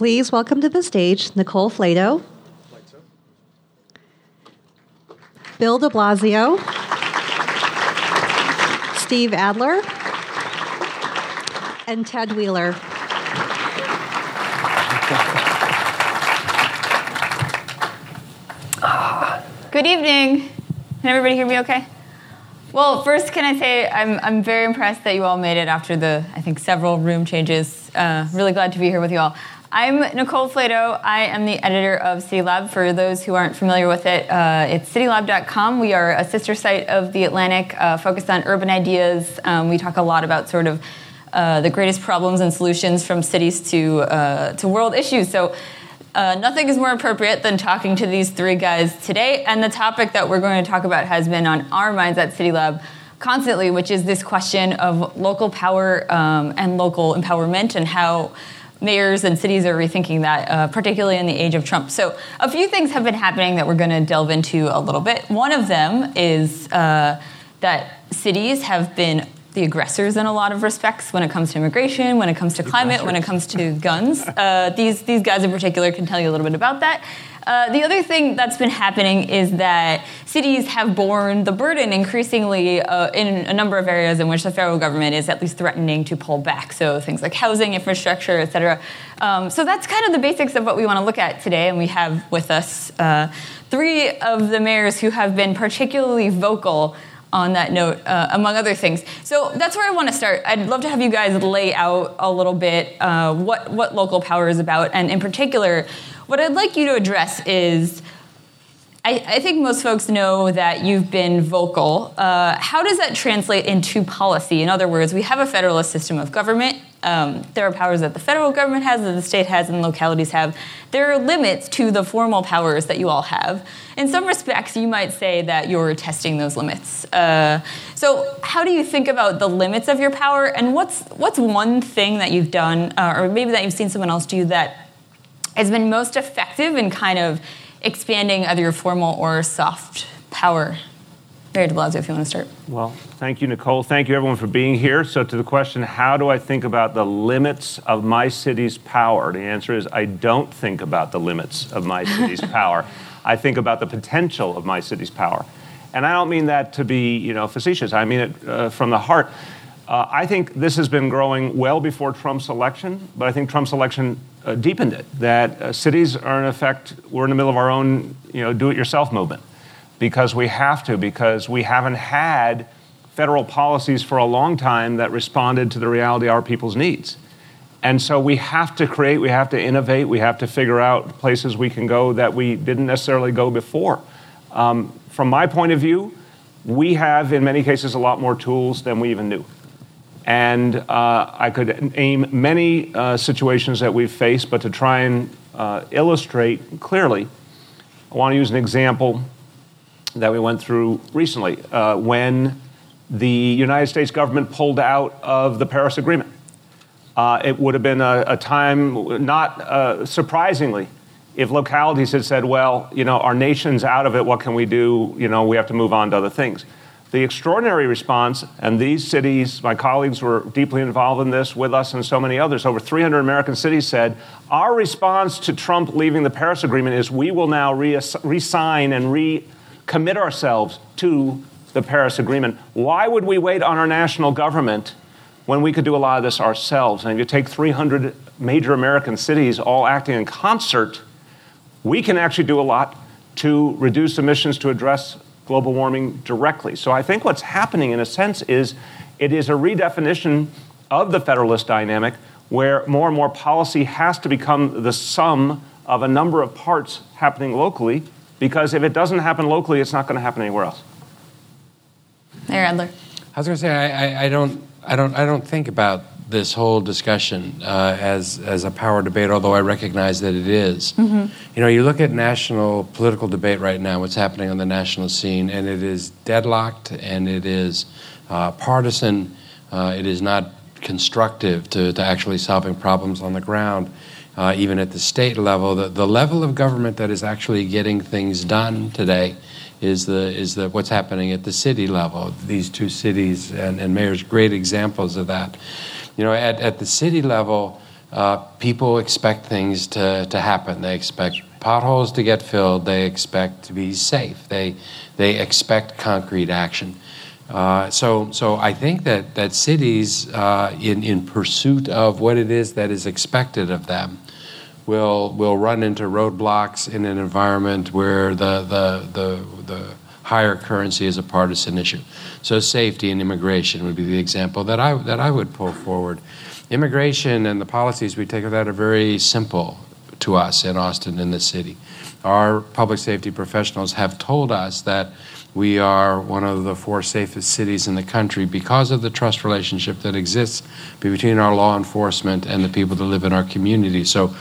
Please welcome to the stage Nicole Flatow, Bill de Blasio, Steve Adler, and Ted Wheeler. Good evening. Can everybody hear me okay? Well, first, can I say I'm, I'm very impressed that you all made it after the, I think, several room changes. Uh, really glad to be here with you all. I'm Nicole Flatow. I am the editor of CityLab. For those who aren't familiar with it, uh, it's citylab.com. We are a sister site of The Atlantic uh, focused on urban ideas. Um, we talk a lot about sort of uh, the greatest problems and solutions from cities to, uh, to world issues. So uh, nothing is more appropriate than talking to these three guys today. And the topic that we're going to talk about has been on our minds at CityLab constantly, which is this question of local power um, and local empowerment and how mayors and cities are rethinking that, uh, particularly in the age of Trump. So, a few things have been happening that we're going to delve into a little bit. One of them is uh, that cities have been the aggressors in a lot of respects when it comes to immigration, when it comes to climate, when it comes to guns. Uh, these, these guys in particular can tell you a little bit about that. Uh, the other thing that's been happening is that cities have borne the burden increasingly uh, in a number of areas in which the federal government is at least threatening to pull back. So things like housing, infrastructure, et cetera. Um, so that's kind of the basics of what we want to look at today. And we have with us uh, three of the mayors who have been particularly vocal on that note, uh, among other things. So that's where I want to start. I'd love to have you guys lay out a little bit uh, what what local power is about, and in particular, what I'd like you to address is. I, I think most folks know that you've been vocal. Uh, how does that translate into policy? In other words, we have a federalist system of government. Um, there are powers that the federal government has, that the state has, and localities have. There are limits to the formal powers that you all have. In some respects, you might say that you're testing those limits. Uh, so, how do you think about the limits of your power, and what's what's one thing that you've done, uh, or maybe that you've seen someone else do that has been most effective in kind of expanding either your formal or soft power? Mayor de Blasio, if you want to start. Well, thank you, Nicole. Thank you, everyone, for being here. So, to the question, how do I think about the limits of my city's power? The answer is I don't think about the limits of my city's power. I think about the potential of my city's power. And I don't mean that to be, you know, facetious. I mean it uh, from the heart. Uh, I think this has been growing well before Trump's election, but I think Trump's election uh, deepened it. That uh, cities are, in effect, we're in the middle of our own, you know, do-it-yourself movement because we have to, because we haven't had federal policies for a long time that responded to the reality of our people's needs. And so we have to create, we have to innovate, we have to figure out places we can go that we didn't necessarily go before. Um, from my point of view, we have, in many cases, a lot more tools than we even knew. And uh, I could name many uh, situations that we've faced, but to try and uh, illustrate clearly, I want to use an example that we went through recently uh, when the United States government pulled out of the Paris Agreement. Uh, it would have been a, a time, not uh, surprisingly, if localities had said, well, you know, our nation's out of it, what can we do? You know, we have to move on to other things. The extraordinary response, and these cities, my colleagues were deeply involved in this with us and so many others, over 300 American cities said, our response to Trump leaving the Paris Agreement is we will now re sign and re commit ourselves to the Paris Agreement. Why would we wait on our national government when we could do a lot of this ourselves? And if you take 300 major American cities all acting in concert, we can actually do a lot to reduce emissions to address global warming directly. So I think what's happening, in a sense, is it is a redefinition of the federalist dynamic where more and more policy has to become the sum of a number of parts happening locally because if it doesn't happen locally, it's not going to happen anywhere else. Mayor Adler. I was going to say I, I, I, don't I don't I don't think about this whole discussion uh, as as a power debate, although I recognize that it is. Mm-hmm. You know, you look at national political debate right now, what's happening on the national scene, and it is deadlocked and it is uh, partisan. Uh, it is not constructive to, to actually solving problems on the ground uh, even at the state level. The, the level of government that is actually getting things done today is the is the what's happening at the city level. These two cities and, and mayors, great examples of that. You know, at, at the city level, uh, people expect things to, to happen. They expect potholes to get filled. They expect to be safe. They, they expect concrete action. Uh, so, so I think that, that cities, uh, in, in pursuit of what it is that is expected of them, will, will run into roadblocks in an environment where the, the, the, the higher currency is a partisan issue. So, safety and immigration would be the example that I, that I would pull forward. Immigration and the policies we take of that are very simple to us in Austin, in the city. Our public safety professionals have told us that we are one of the four safest cities in the country because of the trust relationship that exists between our law enforcement and the people that live in our community. So,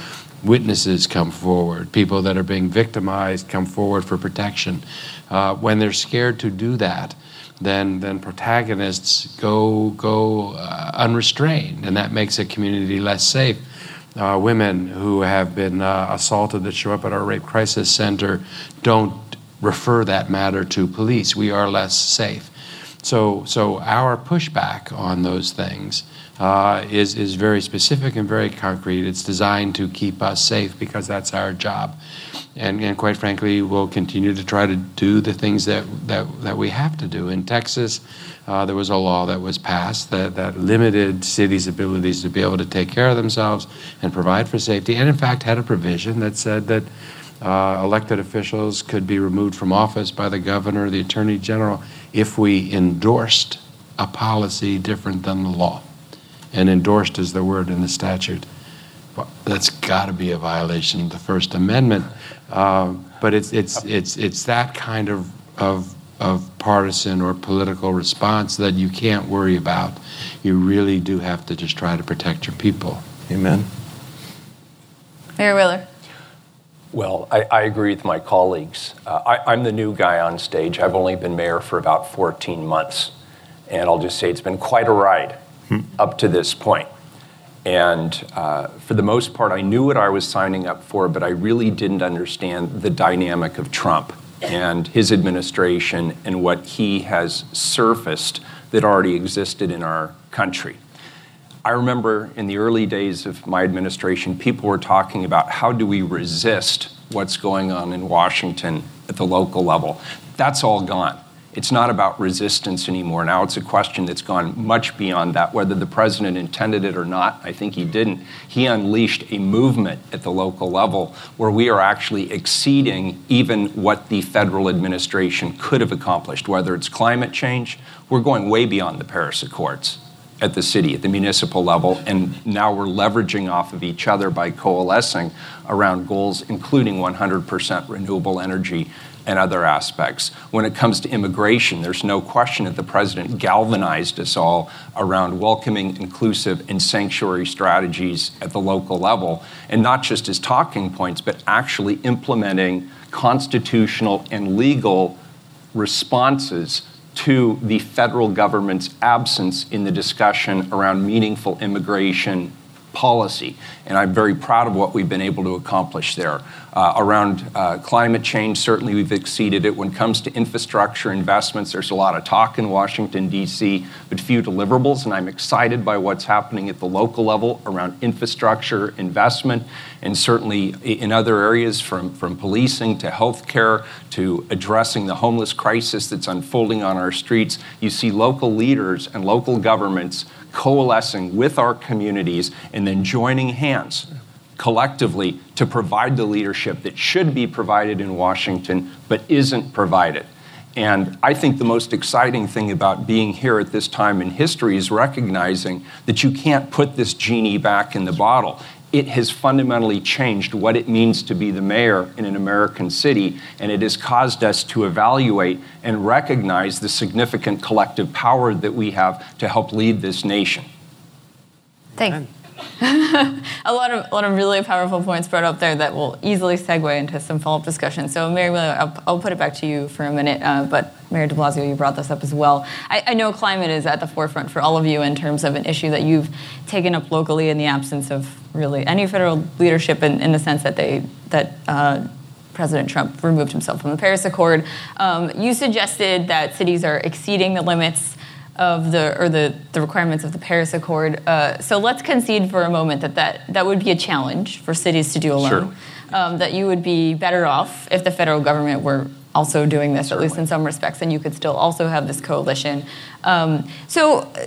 witnesses come forward, people that are being victimized come forward for protection. Uh, when they're scared to do that, then then protagonists go go uh, unrestrained, and that makes a community less safe. Uh, women who have been uh, assaulted that show up at our rape crisis center don't refer that matter to police. We are less safe. So so our pushback on those things. Uh, is, is very specific and very concrete. It's designed to keep us safe because that's our job and, and quite frankly, we'll continue to try to do the things that, that, that we have to do. In Texas, uh, there was a law that was passed that, that limited cities' abilities to be able to take care of themselves and provide for safety, and in fact had a provision that said that uh, elected officials could be removed from office by the governor or the attorney general if we endorsed a policy different than the law. And endorsed as the word in the statute. That's got to be a violation of the First Amendment. Uh, but it's, it's, it's, it's that kind of, of, of partisan or political response that you can't worry about. You really do have to just try to protect your people. Amen. Mayor Wheeler. Well, I, I, agree with my colleagues. Uh, I, am the new guy on stage. I've only been mayor for about 14 months. And I'll just say it's been quite a ride. Up to this point. And uh, for the most part, I knew what I was signing up for, but I really didn't understand the dynamic of Trump and his administration and what he has surfaced that already existed in our country. I remember in the early days of my administration, people were talking about how do we resist what's going on in Washington at the local level. That's all gone. It's not about resistance anymore. Now it's a question that's gone much beyond that, whether the president intended it or not. I think he didn't. He unleashed a movement at the local level where we are actually exceeding even what the federal administration could have accomplished, whether it's climate change. We're going way beyond the Paris Accords at the city, at the municipal level, and now we're leveraging off of each other by coalescing around goals, including 100% renewable energy and other aspects. When it comes to immigration, there's no question that the president galvanized us all around welcoming, inclusive, and sanctuary strategies at the local level, and not just as talking points, but actually implementing constitutional and legal responses to the federal government's absence in the discussion around meaningful immigration policy. And I'm very proud of what we've been able to accomplish there. Uh, around uh, climate change, certainly we've exceeded it. When it comes to infrastructure investments, there's a lot of talk in Washington, D.C., but few deliverables. And I'm excited by what's happening at the local level around infrastructure investment, and certainly in other areas from, from policing to healthcare to addressing the homeless crisis that's unfolding on our streets. You see local leaders and local governments coalescing with our communities and then joining hands collectively to provide the leadership that should be provided in Washington but isn't provided. And I think the most exciting thing about being here at this time in history is recognizing that you can't put this genie back in the bottle. It has fundamentally changed what it means to be the mayor in an American city, and it has caused us to evaluate and recognize the significant collective power that we have to help lead this nation. Thanks. a lot of a lot of really powerful points brought up there that will easily segue into some follow up discussion. So, Mary I'll, I'll, put it back to you for a minute. Uh, but Mayor De Blasio, you brought this up as well. I, I, know climate is at the forefront for all of you in terms of an issue that you've taken up locally in the absence of really any federal leadership, in, in the sense that they that. Uh, President Trump removed himself from the Paris Accord. Um, you suggested that cities are exceeding the limits of the or the, the requirements of the Paris Accord. Uh, so let's concede for a moment that, that that would be a challenge for cities to do alone. Um, that you would be better off if the federal government were also doing this, Certainly. at least in some respects, and you could still also have this coalition. Um, so. uh,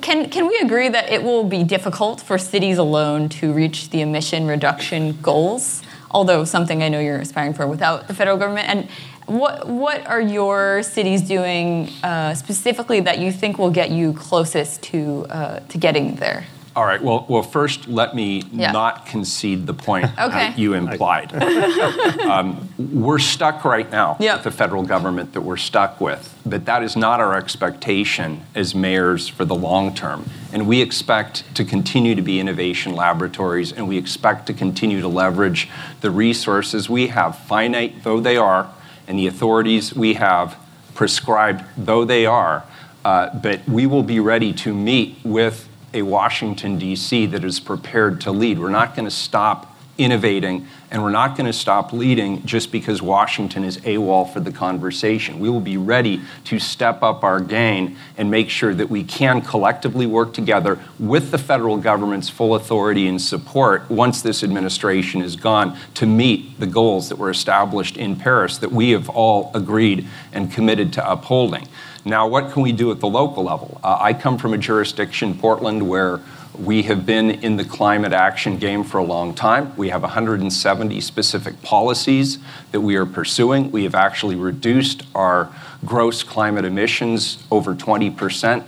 Can, can we agree that it will be difficult for cities alone to reach the emission reduction goals? Although something I know you're aspiring for without the federal government. And what, what are your cities doing uh, specifically that you think will get you closest to, uh, to getting there? All right. Well, well, first, let me Yeah. not concede the point Okay. that you implied. um, we're stuck right now Yep. with the federal government that we're stuck with, but that is not our expectation as mayors for the long term. And we expect to continue to be innovation laboratories, and we expect to continue to leverage the resources we have, finite though they are, and the authorities we have, prescribed though they are. Uh, but we will be ready to meet with a Washington, D.C. that is prepared to lead. We're not going to stop innovating, and we're not going to stop leading just because Washington is AWOL for the conversation. We will be ready to step up our game and make sure that we can collectively work together with the federal government's full authority and support once this administration is gone to meet the goals that were established in Paris that we have all agreed and committed to upholding. Now, what can we do at the local level? Uh, I come from a jurisdiction, Portland, where we have been in the climate action game for a long time. We have 170 specific policies that we are pursuing. We have actually reduced our gross climate emissions over 20%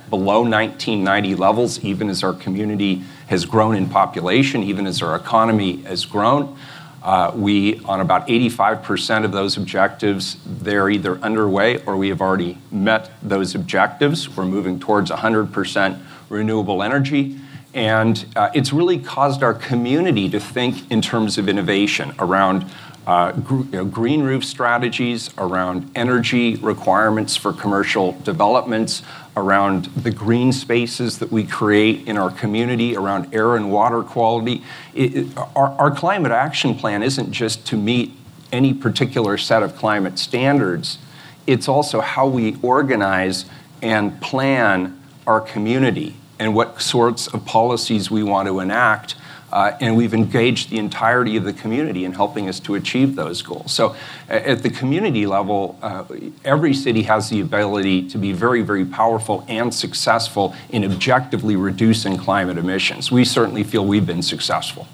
below 1990 levels, even as our community has grown in population, even as our economy has grown. Uh, we, on about 85% of those objectives, they're either underway or we have already met those objectives. We're moving towards 100% renewable energy. And uh, it's really caused our community to think in terms of innovation around uh, gr- you know, green roof strategies, around energy requirements for commercial developments, around the green spaces that we create in our community, around air and water quality. It, it- our, our climate action plan isn't just to meet any particular set of climate standards, it's also how we organize and plan our community and what sorts of policies we want to enact. Uh, and we've engaged the entirety of the community in helping us to achieve those goals. So, at the community level, uh, every city has the ability to be very, very powerful and successful in objectively reducing climate emissions. We certainly feel we've been successful.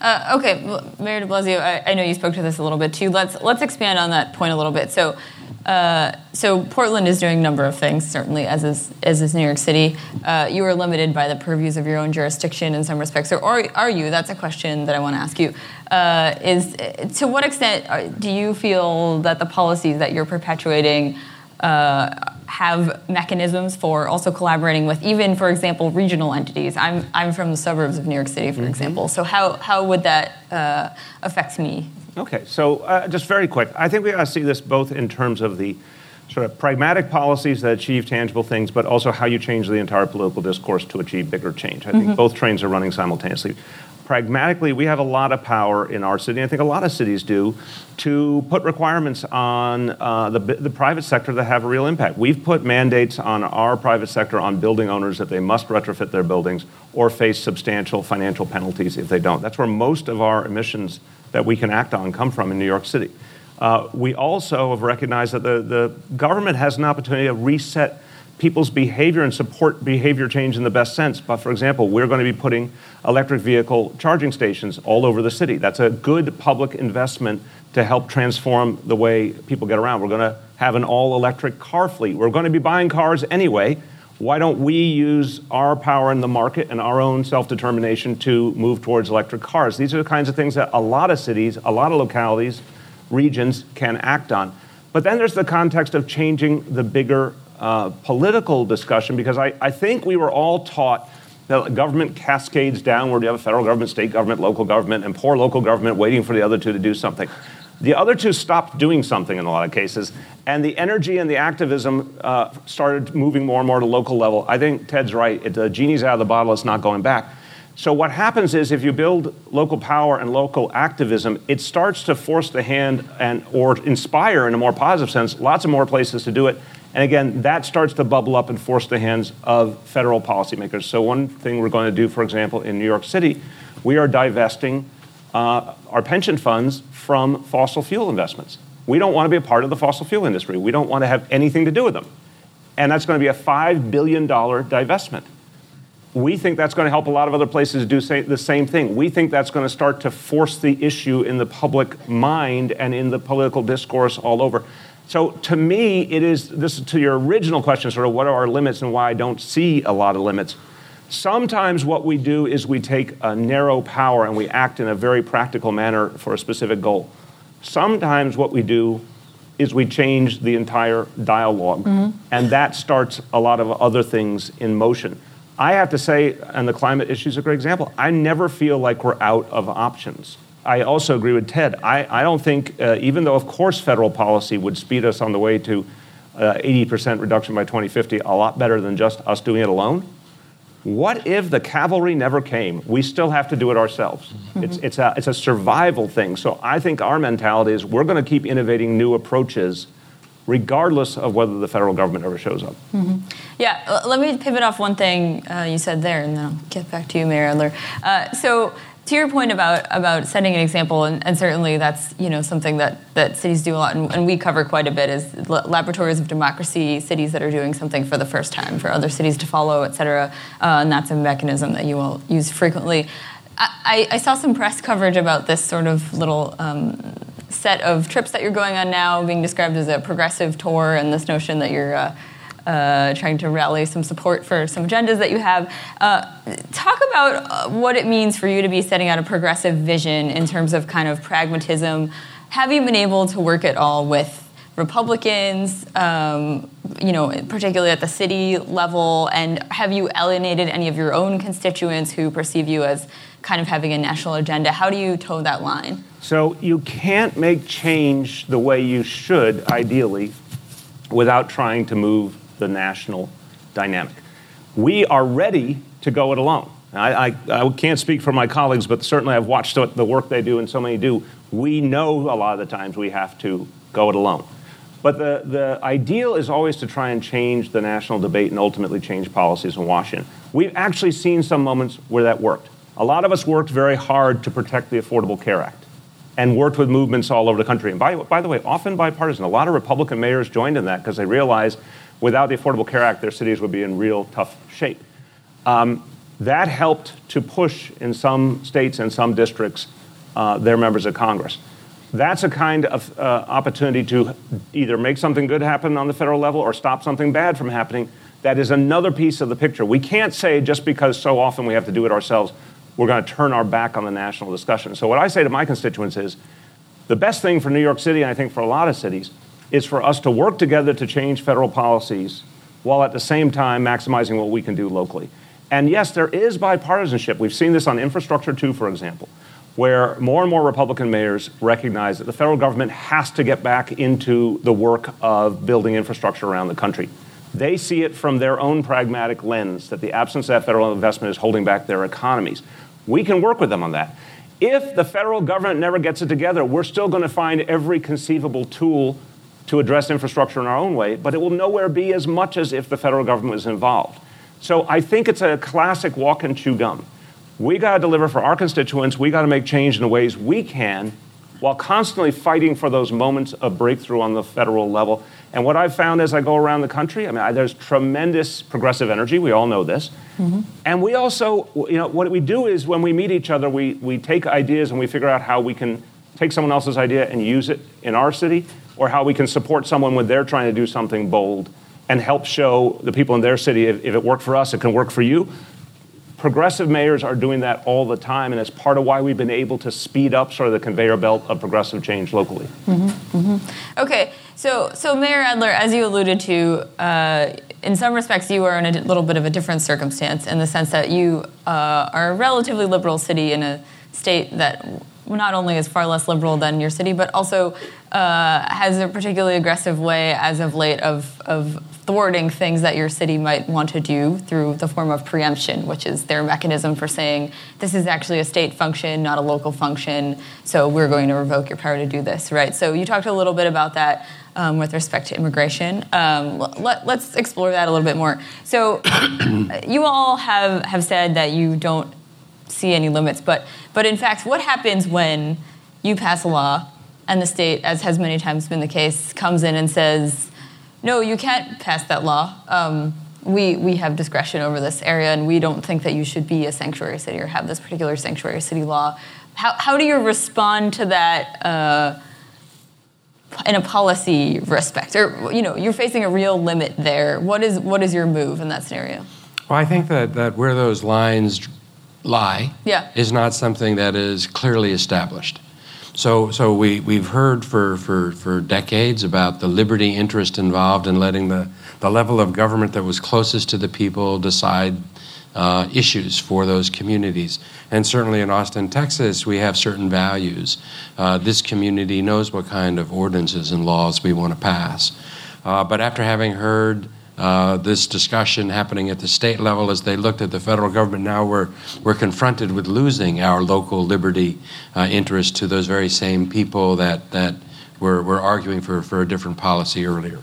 Uh, okay, well, Mayor De Blasio, I, I know you spoke to this a little bit too. Let's let's expand on that point a little bit. So, uh, so Portland is doing a number of things, certainly as is as is New York City. Uh, you are limited by the purviews of your own jurisdiction in some respects, or are, are you? That's a question that I want to ask you. Uh, is to what extent do you feel that the policies that you're perpetuating? Uh, have mechanisms for also collaborating with even, for example, regional entities. I'm, I'm from the suburbs of New York City, for example. So how, how would that uh, affect me? Okay, so uh, just very quick. I think we got to see this both in terms of the sort of pragmatic policies that achieve tangible things, but also how you change the entire political discourse to achieve bigger change. I think both trains are running simultaneously. Pragmatically, we have a lot of power in our city, I think a lot of cities do, to put requirements on uh, the, the private sector that have a real impact. We've put mandates on our private sector on building owners that they must retrofit their buildings or face substantial financial penalties if they don't. That's where most of our emissions that we can act on come from in New York City. Uh, we also have recognized that the, the government has an opportunity to reset people's behavior and support behavior change in the best sense. But for example, we're going to be putting electric vehicle charging stations all over the city. That's a good public investment to help transform the way people get around. We're going to have an all electric car fleet. We're going to be buying cars anyway. Why don't we use our power in the market and our own self determination to move towards electric cars? These are the kinds of things that a lot of cities, a lot of localities, regions can act on. But then there's the context of changing the bigger uh, political discussion because I, I think we were all taught that government cascades downward. You have a federal government, state government, local government, and poor local government waiting for the other two to do something. The other two stopped doing something in a lot of cases, and the energy and the activism uh, started moving more and more to local level. I think Ted's right. It, the genie's out of the bottle, it's not going back. So what happens is if you build local power and local activism, it starts to force the hand and or inspire in a more positive sense lots of more places to do it. And again, that starts to bubble up and force the hands of federal policymakers. So, one thing we're going to do, for example, in New York City, we are divesting uh, our pension funds from fossil fuel investments. We don't want to be a part of the fossil fuel industry. We don't want to have anything to do with them. And that's going to be a $5 billion divestment. We think that's going to help a lot of other places do say, the same thing. We think that's going to start to force the issue in the public mind and in the political discourse all over. So to me, it is this to your original question, sort of what are our limits and why I don't see a lot of limits. Sometimes what we do is we take a narrow power and we act in a very practical manner for a specific goal. Sometimes what we do is we change the entire dialog mm-hmm. and that starts a lot of other things in motion. I have to say, and the climate issue is a great example, I never feel like we're out of options. I also agree with Ted. I, I don't think, uh, even though, of course, federal policy would speed us on the way to uh, 80% reduction by 2050, a lot better than just us doing it alone. What if the cavalry never came? We still have to do it ourselves. Mm-hmm. It's, it's, a, it's a survival thing. So I think our mentality is we're going to keep innovating new approaches regardless of whether the federal government ever shows up. Mm-hmm. Yeah, let me pivot off one thing uh, you said there, and then I'll get back to you, Mayor Adler. Uh, so, to your point about about setting an example, and, and, certainly that's you know something that, that cities do a lot, and, and we cover quite a bit is laboratories of democracy, cities that are doing something for the first time, for other cities to follow, et cetera, uh, and that's a mechanism that you will use frequently. I, I, saw some press coverage about this sort of little um, set of trips that you're going on now being described as a progressive tour, and this notion that you're uh, uh, trying to rally some support for some agendas that you have. Uh, talk about uh, what it means for you to be setting out a progressive vision in terms of kind of pragmatism. Have you been able to work at all with Republicans, um, you know, particularly at the city level, and have you alienated any of your own constituents who perceive you as kind of having a national agenda? How do you toe that line? So you can't make change the way you should, ideally, without trying to move the national dynamic. We are ready to go it alone. I, I, I, can't speak for my colleagues, but certainly I've watched the work they do and so many do. We know a lot of the times we have to go it alone. But the, the ideal is always to try and change the national debate and ultimately change policies in Washington. We've actually seen some moments where that worked. A lot of us worked very hard to protect the Affordable Care Act and worked with movements all over the country. And by, by the way, often bipartisan. A lot of Republican mayors joined in that because they realized without the Affordable Care Act, their cities would be in real tough shape. Um, that helped to push in some states and some districts uh, their members of Congress. That's a kind of uh, opportunity to either make something good happen on the federal level or stop something bad from happening. That is another piece of the picture. We can't say just because so often we have to do it ourselves, we're going to turn our back on the national discussion. So, what I say to my constituents is the best thing for New York City, and I think for a lot of cities, is for us to work together to change federal policies while at the same time maximizing what we can do locally. And yes, there is bipartisanship. We've seen this on infrastructure too, for example, where more and more Republican mayors recognize that the federal government has to get back into the work of building infrastructure around the country. They see it from their own pragmatic lens that the absence of that federal investment is holding back their economies. We can work with them on that. If the federal government never gets it together, we're still going to find every conceivable tool to address infrastructure in our own way, but it will nowhere be as much as if the federal government was involved. So I think it's a classic walk and chew gum. We got to deliver for our constituents, we got to make change in the ways we can while constantly fighting for those moments of breakthrough on the federal level. And what I've found as I go around the country, I mean, I, there's tremendous progressive energy. We all know this. Mm-hmm. And we also, you know, what we do is when we meet each other, we, we take ideas and we figure out how we can take someone else's idea and use it in our city, or how we can support someone when they're trying to do something bold and help show the people in their city if, if it worked for us, it can work for you progressive mayors are doing that all the time, and it's part of why we've been able to speed up sort of the conveyor belt of progressive change locally. Mm-hmm, mm-hmm. Okay, so so Mayor Adler, as you alluded to, uh, in some respects, you are in a little bit of a different circumstance in the sense that you uh, are a relatively liberal city in a state that not only is far less liberal than your city, but also uh, has a particularly aggressive way, as of late, of of thwarting things that your city might want to do through the form of preemption, which is their mechanism for saying this is actually a state function, not a local function, so we're going to revoke your power to do this, right? So you talked a little bit about that. um, with respect to immigration. Um, let, us explore that a little bit more. So, you all have, have said that you don't see any limits, but, but in fact, what happens when you pass a law and the state, as has many times been the case, comes in and says, no, you can't pass that law. Um, we, we have discretion over this area, and we don't think that you should be a sanctuary city or have this particular sanctuary city law. How, how do you respond to that uh, in a policy respect? Or, you know, you're facing a real limit there. What is, what is your move in that scenario? Well, I think that, that where those lines lie yeah. is not something that is clearly established. So, so we, we've heard for, for, for decades about the liberty interest involved in letting the, the level of government that was closest to the people decide uh, issues for those communities. And certainly in Austin, Texas, we have certain values. Uh, this community knows what kind of ordinances and laws we want to pass. Uh, but after having heard uh, this discussion happening at the state level as they looked at the federal government. Now we're, we're confronted with losing our local liberty uh, interest to those very same people that, that were, were arguing for, for a different policy earlier.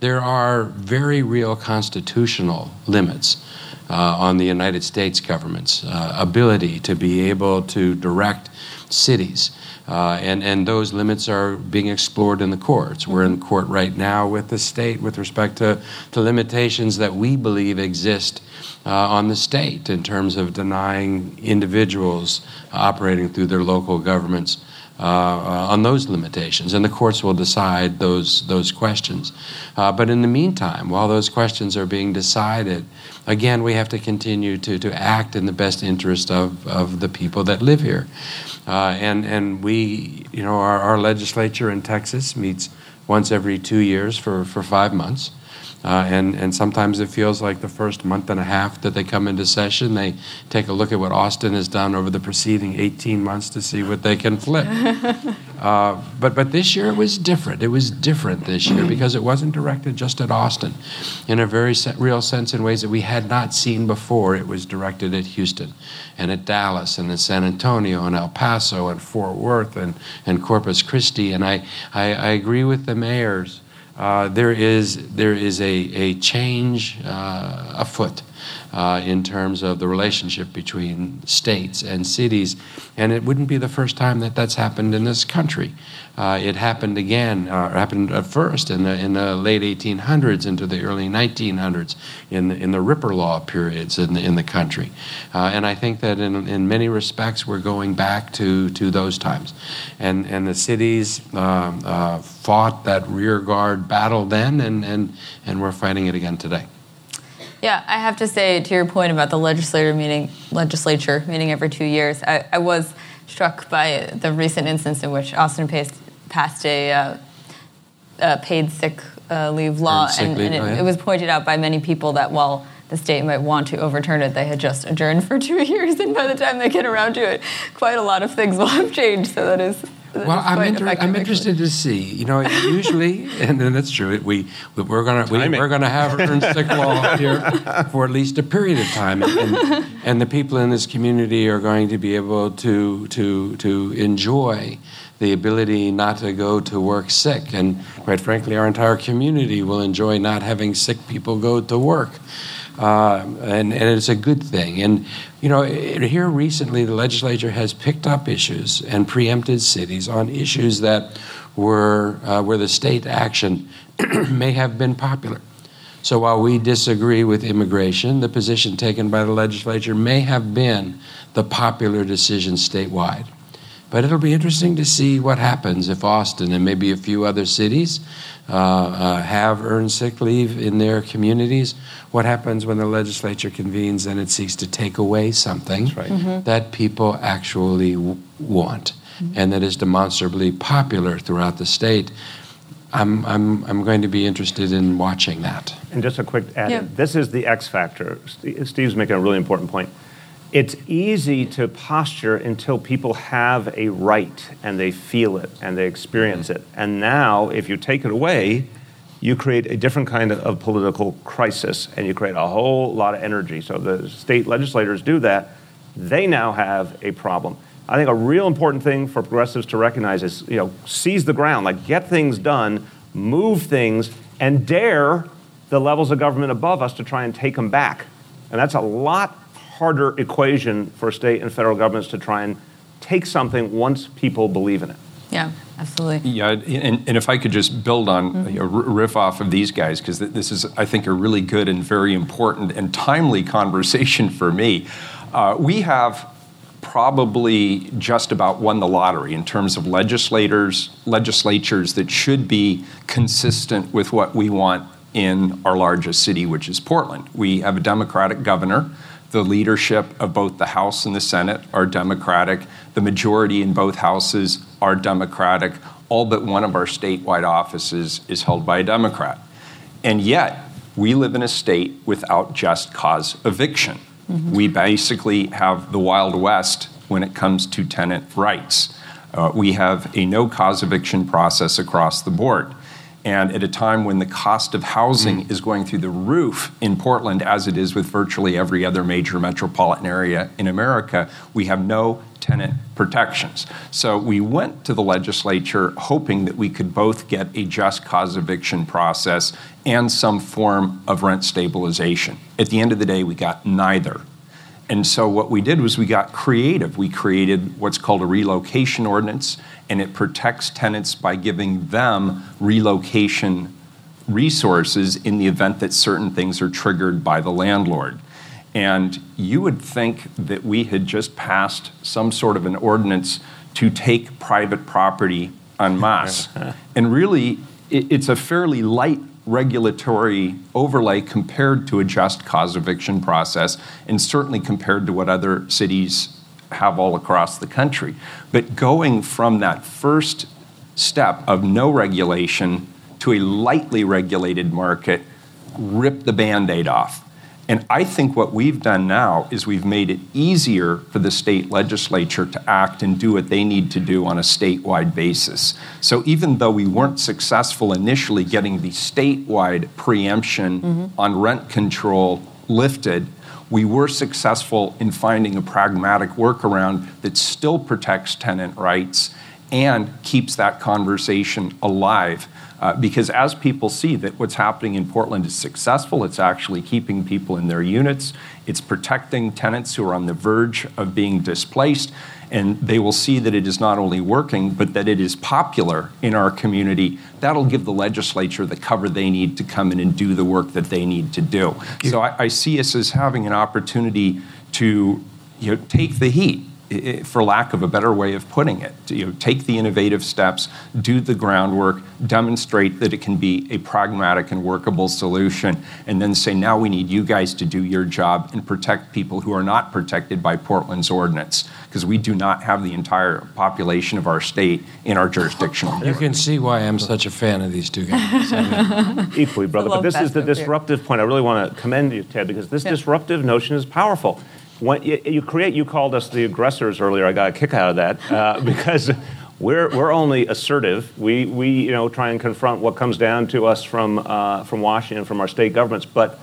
There are very real constitutional limits on the United States government's uh, ability to be able to direct cities. Uh, and, and those limits are being explored in the courts. We're in court right now with the state with respect to, to limitations that we believe exist uh, on the state in terms of denying individuals operating through their local governments uh, uh on those limitations. And the courts will decide those, those questions. Uh, but in the meantime, while those questions are being decided, again, we have to continue to, to act in the best interest of, of the people that live here. Uh, and, and we, you know, our, our legislature in Texas meets once every two years for, for five months. Uh, and, and sometimes it feels like the first month and a half that they come into session, they take a look at what Austin has done over the preceding 18 months to see what they can flip. uh, but, but this year it was different. It was different this year because it wasn't directed just at Austin. In a very se- real sense, in ways that we had not seen before, it was directed at Houston and at Dallas and at San Antonio and El Paso and Fort Worth and, and Corpus Christi. And I, I, I agree with the mayors uh, there is there is a, a change uh, afoot uh, in terms of the relationship between states and cities. And it wouldn't be the first time that that's happened in this country. Uh, it happened again, uh, happened at first in the, in the late 1800s into the early 1900s in the, in the Ripper Law periods in the, in the country. Uh, and I think that in, in many respects we're going back to, to those times. And, and the cities um, uh, fought that rear guard battle then, and, and, and we're fighting it again today. Yeah, I have to say to your point about the legislature meeting, legislature meeting every two years. I, I was struck by the recent instance in which Austin passed, passed a, uh, paid sick uh, leave law, sick and, leave, and it, oh, yeah. it was pointed out by many people that while the state might want to overturn it, they had just adjourned for two years, and by the time they get around to it, quite a lot of things will have changed. So that is well, I'm, inter- I'm interested to see. You know, usually, and, and that's true. We, we are gonna we, are gonna have earned sick law here for at least a period of time, and, and, and, the people in this community are going to be able to to to enjoy the ability not to go to work sick, and quite frankly, our entire community will enjoy not having sick people go to work. Uh, and, and it's a good thing. And you know, here recently, the legislature has picked up issues and preempted cities on issues that were uh, where the state action may have been popular. So while we disagree with immigration, the position taken by the legislature may have been the popular decision statewide. But it'll be interesting to see what happens if Austin and maybe a few other cities uh, uh, have earned sick leave in their communities. What happens when the legislature convenes and it seeks to take away something right. mm-hmm. that people actually w- want mm-hmm. and that is demonstrably popular throughout the state? I'm, I'm, I'm going to be interested in watching that. And just a quick add yeah. this is the X factor. Steve's making a really important point it's easy to posture until people have a right and they feel it and they experience mm-hmm. it. And now, if you take it away, you create a different kind of, political crisis and you create a whole lot of energy. So the state legislators do that. They now have a problem. I think a real important thing for progressives to recognize is, you know, seize the ground, like get things done move things, and dare the levels of government above us to try and take them back. And that's a lot harder equation for state and federal governments to try and take something once people believe in it. Yeah, absolutely. Yeah, and, and if I could just build on, Mm-hmm. you know, riff off of these guys, because this is, I think, a really good and very important and timely conversation for me. Uh, we have probably just about won the lottery in terms of legislators, legislatures that should be consistent with what we want in our largest city, which is Portland. We have a Democratic governor. The leadership of both the House and the Senate are Democratic. The majority in both houses are Democratic. All but one of our statewide offices is held by a Democrat. And yet, we live in a state without just cause eviction. We basically have the Wild West when it comes to tenant rights. Uh, we have a no cause eviction process across the board. And at a time when the cost of housing mm. is going through the roof in Portland, as it is with virtually every other major metropolitan area in America, we have no tenant protections. So we went to the legislature hoping that we could both get a just cause eviction process and some form of rent stabilization. At the end of the day, we got neither. And so what we did was we got creative. We created what's called a relocation ordinance, and it protects tenants by giving them relocation resources in the event that certain things are triggered by the landlord. And you would think that we had just passed some sort of an ordinance to take private property en masse. and really, it's a fairly light regulatory overlay compared to a just cause eviction process, and certainly compared to what other cities have all across the country. But going from that first step of no regulation to a lightly regulated market, rip the band aid off. And I think what we've done now is we've made it easier for the state legislature to act and do what they need to do on a statewide basis. So even though we weren't successful initially getting the statewide preemption mm-hmm. on rent control lifted, we were successful in finding a pragmatic workaround that still protects tenant rights and keeps that conversation alive. Uh, because as people see that what's happening in Portland is successful, it's actually keeping people in their units, it's protecting tenants who are on the verge of being displaced, and they will see that it is not only working, but that it is popular in our community. That'll give the legislature the cover they need to come in and do the work that they need to do. So I, I see us as having an opportunity to you know, take the heat for lack of a better way of putting it. You know, take the innovative steps, do the groundwork, demonstrate that it can be a pragmatic and workable solution, and then say, now we need you guys to do your job and protect people who are not protected by Portland's ordinance, because we do not have the entire population of our state in our jurisdictional. You can see why I'm such a fan of these two guys. I mean, Equally, brother. But this is the up here. disruptive point. I really want to commend you, Ted, because this Yeah. disruptive notion is powerful. When you, you create, you called us the aggressors earlier. I got a kick out of that uh, because we're, we're only assertive. We, we you know try and confront what comes down to us from uh, from Washington, from our state governments. But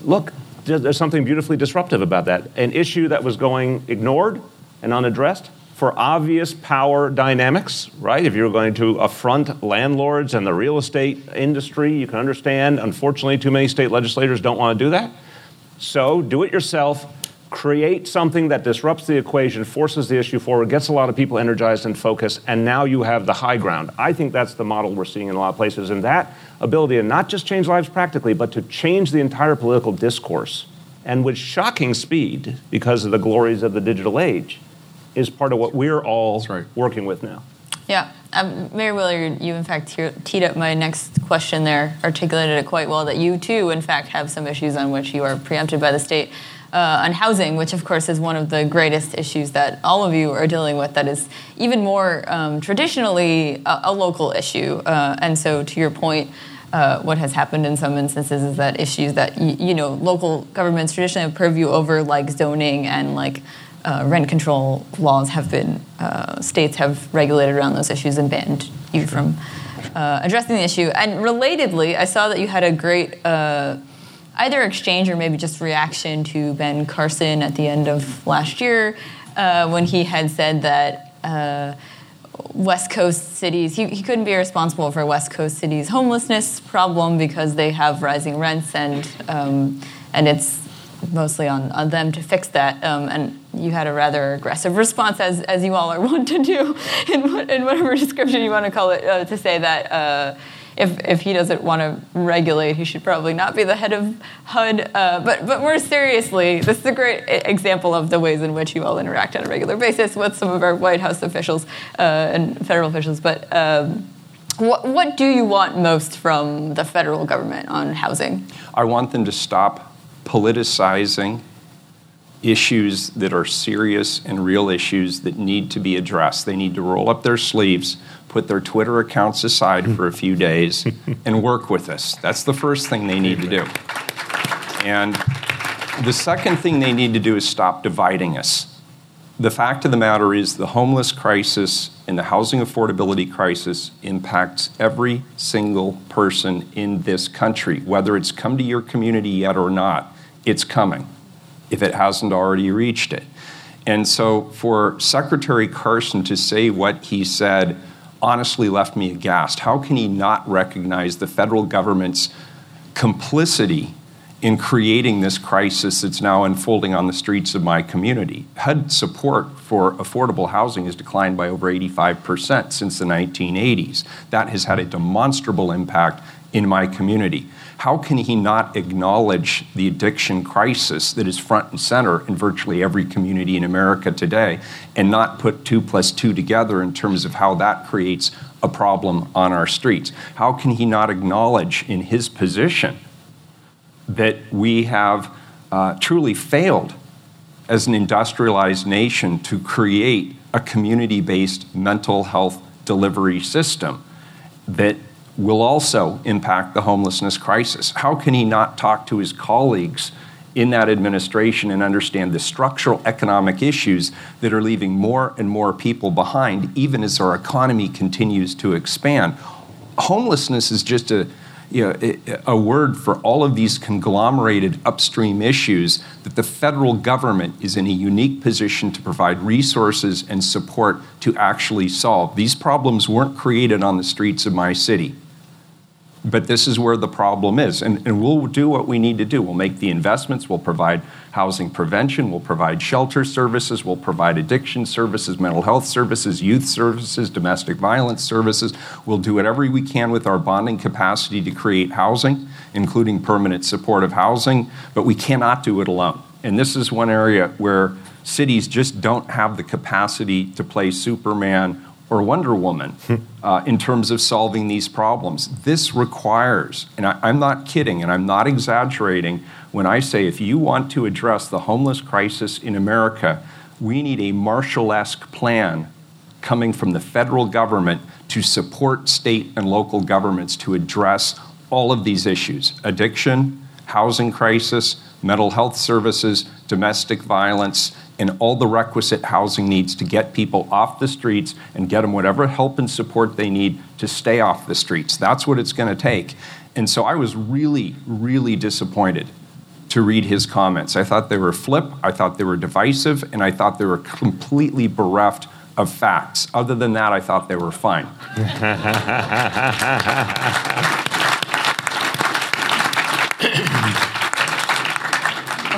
look, there's something beautifully disruptive about that. An issue that was going ignored and unaddressed for obvious power dynamics, right? If you're going to affront landlords and the real estate industry, you can understand. Unfortunately, too many state legislators don't want to do that. So do it yourself. Create something that disrupts the equation, forces the issue forward, gets a lot of people energized and focused, and now you have the high ground. I think that's the model we're seeing in a lot of places. And that ability to not just change lives practically, but to change the entire political discourse, and with shocking speed because of the glories of the digital age, is part of what we're all right. working with now. Yeah, um, Mayor Wheeler, you in fact te- teed up my next question there, articulated it quite well that you too, in fact, have some issues on which you are preempted by the state uh, on housing, which of course is one of the greatest issues that all of you are dealing with. That is even more um, traditionally a, a local issue. Uh, and so, to your point, uh, what has happened in some instances is that issues that you know local governments traditionally have purview over, like zoning and like uh, rent control laws have been, uh, states have regulated around those issues and banned you from uh, addressing the issue. And relatedly, I saw that you had a great uh, either exchange or maybe just reaction to Ben Carson at the end of last year uh, when he had said that. Uh, West Coast cities. He, he couldn't be responsible for West Coast cities' homelessness problem because they have rising rents and um, and it's mostly on, on them to fix that. Um, and you had a rather aggressive response, as, as you all are wont to do, in, what, in whatever description you want to call it, uh, to say that. Uh, if, if he doesn't want to regulate, he should probably not be the head of HUD. Uh, but, but more seriously, this is a great example of the ways in which you all interact on a regular basis with some of our White House officials uh, and federal officials. But um, what, what do you want most from the federal government on housing? I want them to stop politicizing issues that are serious and real issues that need to be addressed. They need to roll up their sleeves, put their Twitter accounts aside for a few days, and work with us. That's the first thing they need to do. And the second thing they need to do is stop dividing us. The fact of the matter is, the homeless crisis and the housing affordability crisis impacts every single person in this country, whether it's come to your community yet or not. It's coming if it hasn't already reached it. And so for Secretary Carson to say what he said honestly left me aghast. How can he not recognize the federal government's complicity in creating this crisis that's now unfolding on the streets of my community? HUD support for affordable housing has declined by over 85% since the 1980s. That has had a demonstrable impact in my community. How can he not acknowledge the addiction crisis that is front and center in virtually every community in America today and not put two plus two together in terms of how that creates a problem on our streets? How can he not acknowledge in his position that we have uh, truly failed as an industrialized nation to create a community based mental health delivery system that will also impact the homelessness crisis. How can he not talk to his colleagues in that administration and understand the structural economic issues that are leaving more and more people behind, even as our economy continues to expand? Homelessness is just a you know, a word for all of these conglomerated upstream issues that the federal government is in a unique position to provide resources and support to actually solve. These problems weren't created on the streets of my city. But this is where the problem is. And, and we'll do what we need to do. We'll make the investments, we'll provide housing prevention, we'll provide shelter services, we'll provide addiction services, mental health services, youth services, domestic violence services. We'll do whatever we can with our bonding capacity to create housing, including permanent supportive housing, but we cannot do it alone. And this is one area where cities just don't have the capacity to play Superman or Wonder Woman uh, in terms of solving these problems. This requires, and I, I'm not kidding and I'm not exaggerating when I say if you want to address the homeless crisis in America, we need a Marshall esque plan coming from the federal government to support state and local governments to address all of these issues addiction, housing crisis, mental health services, domestic violence, and all the requisite housing needs to get people off the streets and get them whatever help and support they need to stay off the streets. That's what it's going to take. And so I was really, really disappointed to read his comments. I thought they were flip, I thought they were divisive, and I thought they were completely bereft of facts. Other than that, I thought they were fine.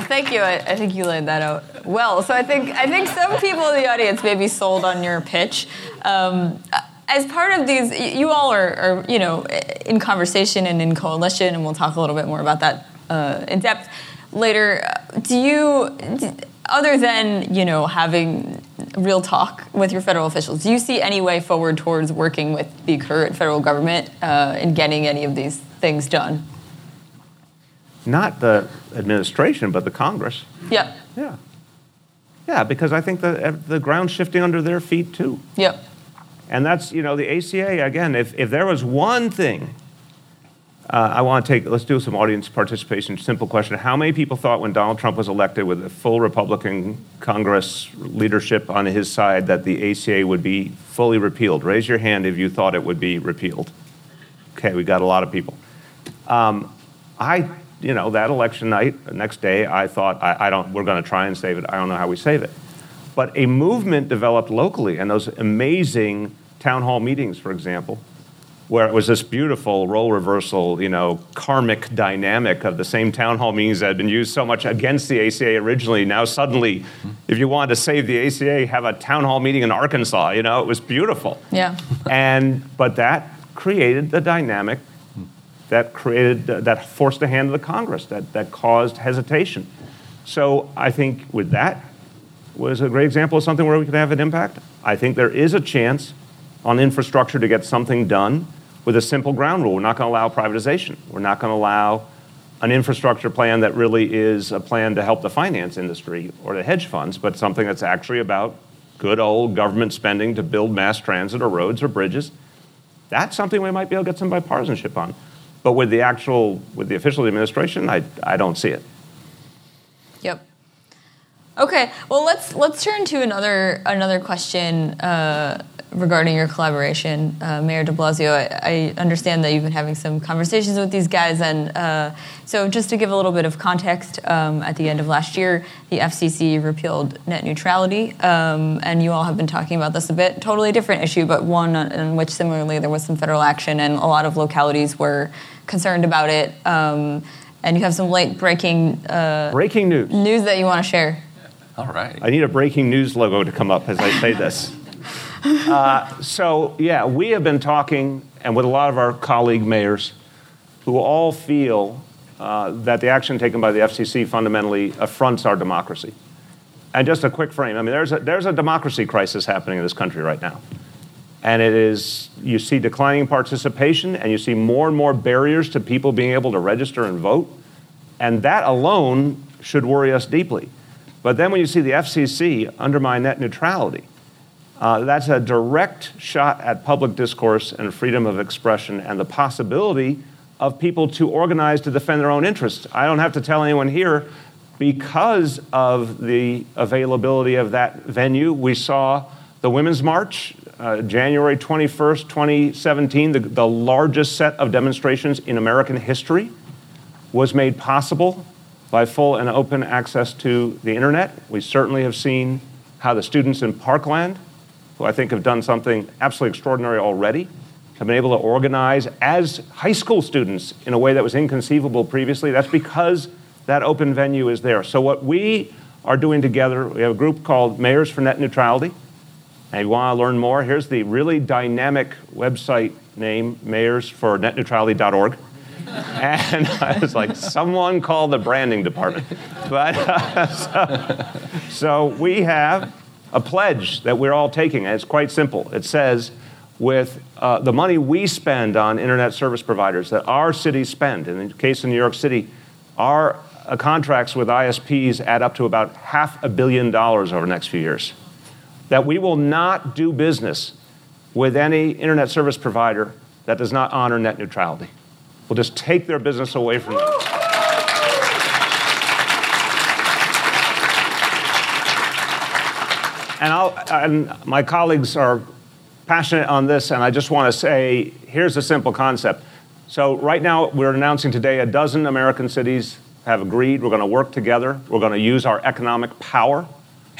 thank you. I, I, think you laid that out well. So I think I think some people in the audience may be sold on your pitch. Um, as part of these, you all are, are, you know in conversation and in coalition, and we'll talk a little bit more about that uh, in depth later. Do you, other than you know having real talk with your federal officials, do you see any way forward towards working with the current federal government uh, in getting any of these things done? Not the administration, but the Congress. Yeah. Yeah. Yeah, because I think the, the ground's shifting under their feet too. Yep. And that's, you know, the ACA, again, if, if there was one thing, uh, I want to take, let's do some audience participation. Simple question. How many people thought when Donald Trump was elected with a full Republican Congress leadership on his side that the ACA would be fully repealed? Raise your hand if you thought it would be repealed. Okay, we got a lot of people. Um, I you know, that election night, the next day, I thought, I, I don't, we're going to try and save it. I don't know how we save it. But a movement developed locally, and those amazing town hall meetings, for example, where it was this beautiful role reversal, you know, karmic dynamic of the same town hall meetings that had been used so much against the ACA originally. Now suddenly, mm-hmm. if you wanted to save the ACA, have a town hall meeting in Arkansas. You know, it was beautiful. Yeah. And but that created the dynamic that created that forced the hand of the Congress that that caused hesitation. So I think with that was a great example of something where we could have an impact. I think there is a chance on infrastructure to get something done with a simple ground rule. We're not going to allow privatization. We're not going to allow an infrastructure plan that really is a plan to help the finance industry or the hedge funds, but something that's actually about good old government spending to build mass transit or roads or bridges. That's something we might be able to get some bipartisanship on. But with the actual, with the official administration, I, I don't see it. Yep. Okay. Well, let's let's turn to another another question uh, regarding your collaboration, uh, Mayor De Blasio. I, I, understand that you've been having some conversations with these guys, and uh, so just to give a little bit of context, um, at the end of last year, the FCC repealed net neutrality, um, and you all have been talking about this a bit. Totally different issue, but one in which similarly there was some federal action, and a lot of localities were concerned about it. Um, and you have some late breaking uh, breaking news news that you want to share. All right. I need a breaking news logo to come up as I say this. Uh, so, yeah, we have been talking, and with a lot of our colleague mayors, who all feel uh, that the action taken by the FCC fundamentally affronts our democracy. And just a quick frame I mean, there's a, there's a democracy crisis happening in this country right now. And it is, you see declining participation, and you see more and more barriers to people being able to register and vote. And that alone should worry us deeply. But then when you see the FCC undermine net neutrality, uh, that's a direct shot at public discourse and freedom of expression and the possibility of people to organize to defend their own interests. I don't have to tell anyone here, because of the availability of that venue, we saw the Women's March, uh, January 21st, 2017, the, the largest set of demonstrations in American history, was made possible by full and open access to the internet. We certainly have seen how the students in Parkland, who I think have done something absolutely extraordinary already, have been able to organize as high school students in a way that was inconceivable previously. That's because that open venue is there. So, what we are doing together, we have a group called Mayors for Net Neutrality. And you want to learn more, here's the really dynamic website name, mayorsfornetneutrality.org and I was like, someone call the branding department. But uh, so, so, we have a pledge that we're all taking, and it's quite simple. It says, with uh, the money we spend on internet service providers, that our cities spend, in the case of New York City, our uh, contracts with ISPs add up to about half a billion dollars over the next few years. That we will not do business with any internet service provider that does not honor net neutrality We'll just take their business away from them. And, and, my colleagues are passionate on this, and I just want to say here's a simple concept. So, right now, we're announcing today a dozen American cities have agreed. We're going to work together. We're going to use our economic power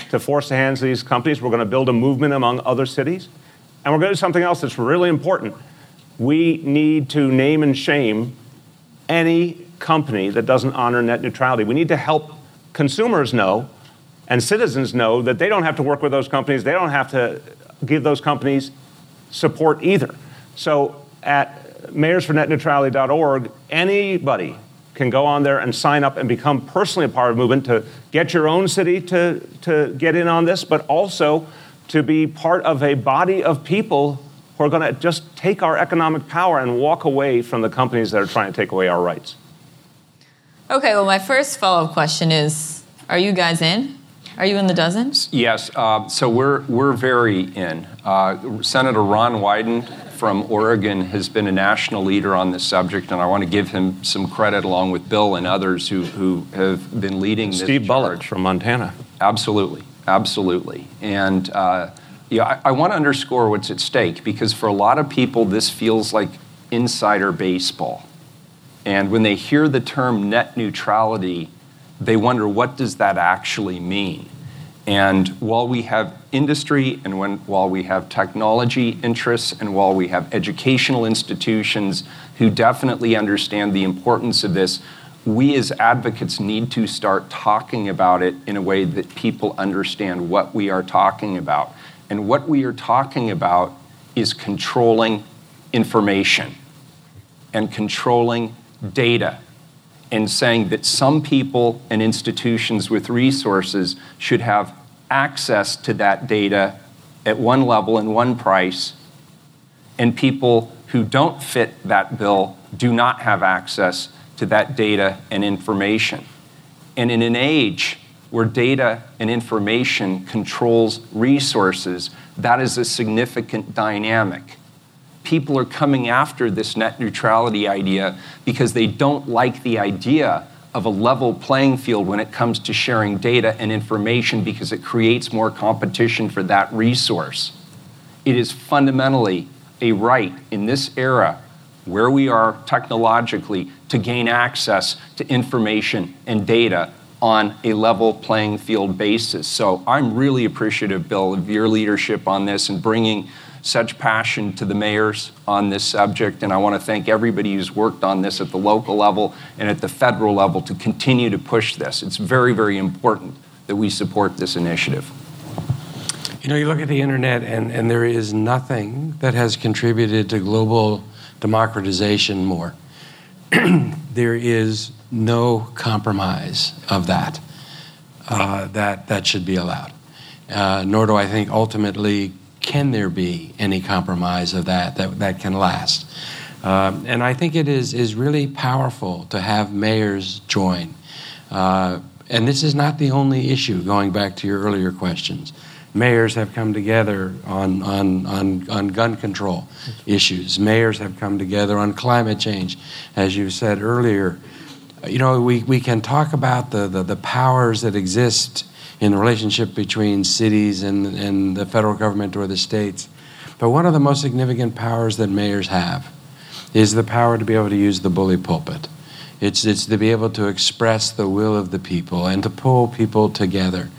to force the hands of these companies. We're going to build a movement among other cities. And we're going to do something else that's really important we need to name and shame any company that doesn't honor net neutrality. We need to help consumers know and citizens know that they don't have to work with those companies, they don't have to give those companies support either. So at mayorsfornetneutrality.org, anybody can go on there and sign up and become personally a part of the movement to get your own city to, to get in on this, but also to be part of a body of people who are going to just take our economic power and walk away from the companies that are trying to take away our rights. Okay, well, my first follow up question is Are you guys in? Are you in the dozen? Yes, uh, so we're, we're very in. Uh, Senator Ron Wyden from Oregon has been a national leader on this subject, and I want to give him some credit along with Bill and others who, who have been leading Steve this Bullock from Montana. Absolutely, absolutely. And uh, yeah, I, I want to underscore what's at stake because for a lot of people, this feels like insider baseball. And when they hear the term net neutrality, they wonder what does that actually mean? And while we have industry and when, while we have technology interests and while we have educational institutions who definitely understand the importance of this, we as advocates need to start talking about it in a way that people understand what we are talking about. And what we are talking about is controlling information and controlling data and saying that some people and institutions with resources should have access to that data at one level and one price, and people who don't fit that bill do not have access to that data and information. And in an age where data and information controls resources, that is a significant dynamic. People are coming after this net neutrality idea because they don't like the idea of a level playing field when it comes to sharing data and information because it creates more competition for that resource. It is fundamentally a right in this era where we are technologically to gain access to information and data on a level playing field basis. So I'm really appreciative, Bill, of your leadership on this and bringing such passion to the mayors on this subject. And I want to thank everybody who's worked on this at the local level and at the federal level to continue to push this. It's very, very important that we support this initiative. You know, you look at the internet, and, and there is nothing that has contributed to global democratization more. there is no compromise of that uh, that that should be allowed. Uh, nor do I think ultimately can there be any compromise of that that, that can last. Um, and I think it is is really powerful to have mayors join. Uh, and this is not the only issue. Going back to your earlier questions, mayors have come together on, on, on, on gun control issues. Mayors have come together on climate change, as you said earlier. You know, we, we can talk about the, the, the powers that exist in the relationship between cities and, and the federal government or the states. But one of the most significant powers that mayors have is the power to be able to use the bully pulpit. It's, it's to be able to express the will of the people and to pull people together.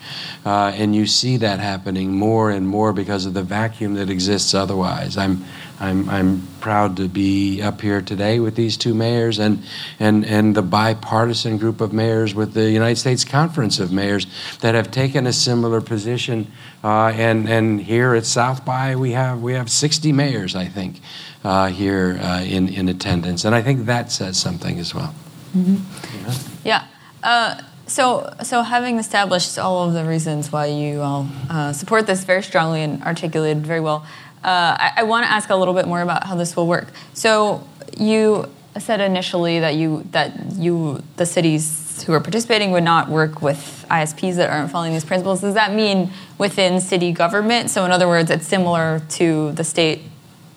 Uh, and you see that happening more and more because of the vacuum that exists otherwise. I'm, I'm, I'm proud to be up here today with these two mayors and, and, and the bipartisan group of mayors with the United States Conference of Mayors that have taken a similar position. Uh, and, and here at South by, we have, we have 60 mayors, I think, uh, here uh, in, in attendance. And I think that says something as well. Mm-hmm. Yeah. Uh, so, so having established all of the reasons why you all uh, support this very strongly and articulated very well, uh, I, I want to ask a little bit more about how this will work. So, you said initially that you that you the cities who are participating would not work with ISPs that aren't following these principles. Does that mean within city government? So, in other words, it's similar to the state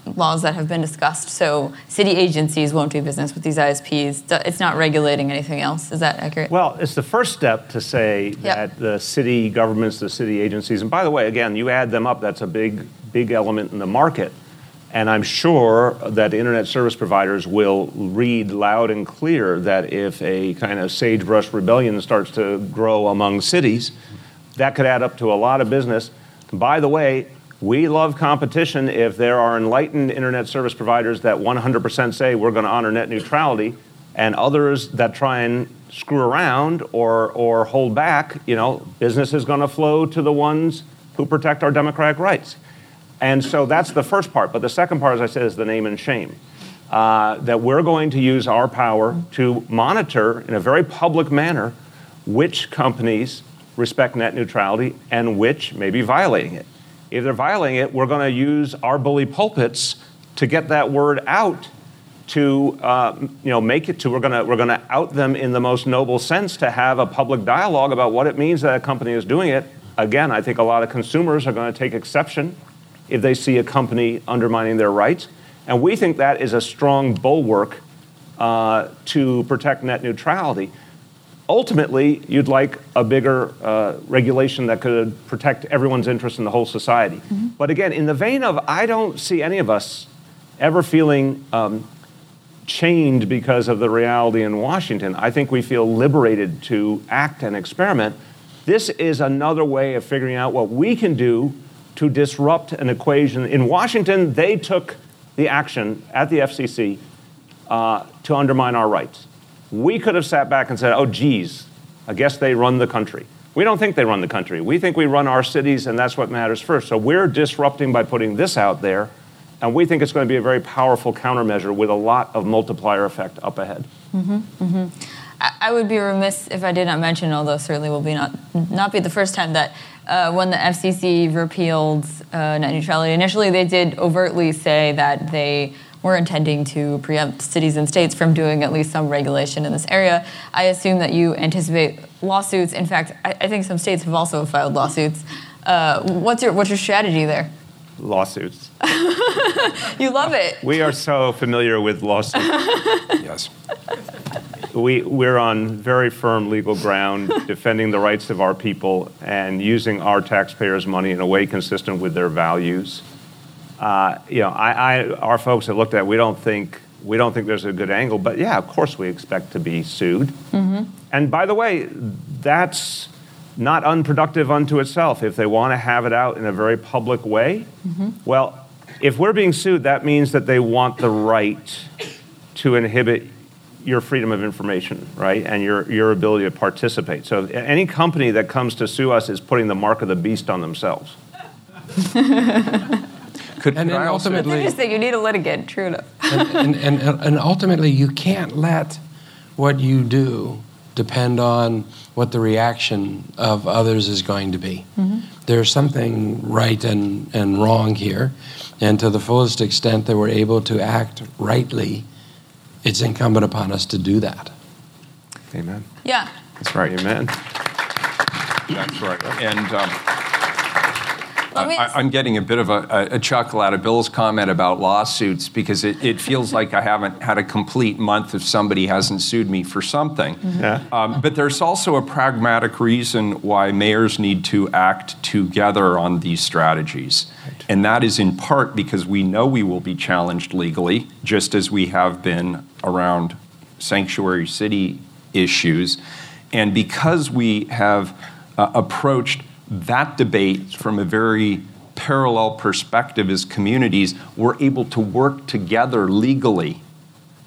laws that have been discussed. So city agencies won't do business with these ISPs. It's not regulating anything else. Is that accurate? Well, it's the first step to say yep. that the city governments, the city agencies, and by the way, again, you add them up, that's a big, big element in the market. And I'm sure that internet service providers will read loud and clear that if a kind of sagebrush rebellion starts to grow among cities, that could add up to a lot of business. By the way, we love competition if there are enlightened internet service providers that 100% say we're going to honor net neutrality, and others that try and screw around or, or hold back, you know, business is going to flow to the ones who protect our democratic rights. And so that's the first part. But the second part, as I said, is the name and shame. Uh, that we're going to use our power to monitor in a very public manner which companies respect net neutrality and which may be violating it. If they're violating it, we're going to use our bully pulpits to get that word out to uh, you know make it to we're going to we're going to out them in the most noble sense to have a public dialogue about what it means that a company is doing it. Again i think a lot of consumers are going to take exception if they see a company undermining their rights. And we think that is a strong bulwark uh, to protect net neutrality ultimately, you'd like a bigger uh, regulation that could protect everyone's interest in the whole society. Mm-hmm. But again, in the vein of, I don't see any of us ever feeling um, chained because of the reality in Washington. I think we feel liberated to act and experiment. This is another way of figuring out what we can do to disrupt an equation. In Washington, they took the action at the FCC uh, to undermine our rights. We could have sat back and said, oh, geez, I guess they run the country. We don't think they run the country. We think we run our cities, and that's what matters first. So we're disrupting by putting this out there, and we think it's going to be a very powerful countermeasure with a lot of multiplier effect up ahead. I, I would be remiss if I did not mention, although certainly will be not not be the first time that uh, when the FCC repealed uh, net neutrality, initially they did overtly say that they were intending to preempt cities and states from doing at least some regulation in this area. I assume that you anticipate lawsuits. In fact, I, I think some states have also filed lawsuits. Uh, what's your what's your strategy there? Lawsuits. You love it. We are so familiar with lawsuits. Yes. we, we're on very firm legal ground defending the rights of our people and using our taxpayers' money in a way consistent with their values. Uh, you know, I, I, our folks have looked at it, we don't think we don't think there's a good angle, but yeah, of course we expect to be sued. And by the way, that's not unproductive unto itself. If they want to have it out in a very public way, well, if we're being sued, that means that they want the right to inhibit your freedom of information, right, and your, your ability to participate. So any company that comes to sue us is putting the mark of the beast on themselves. Could, And could then I also- ultimately- Interesting. You need a litigant. True enough. and, and, and, and ultimately, you can't let what you do depend on what the reaction of others is going to be. There's something right and, and wrong here, and to the fullest extent that we're able to act rightly, it's incumbent upon us to do that. Amen. Yeah. That's right. Amen. That's right. And um, Let me- I, I'm getting a bit of a, a chuckle out of Bill's comment about lawsuits because it, it feels like I haven't had a complete month if somebody hasn't sued me for something. Yeah. Um, but there's also a pragmatic reason why mayors need to act together on these strategies. And that is in part because we know we will be challenged legally, just as we have been around sanctuary city issues. And because we have uh, approached that debate from a very parallel perspective as communities, we're able to work together legally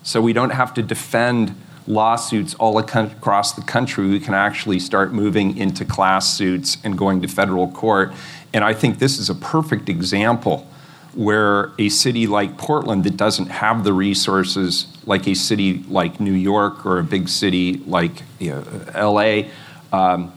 so we don't have to defend lawsuits all across the country. We can actually start moving into class suits and going to federal court. And I think this is a perfect example where a city like Portland that doesn't have the resources like a city like New York or a big city like you know, LA, um,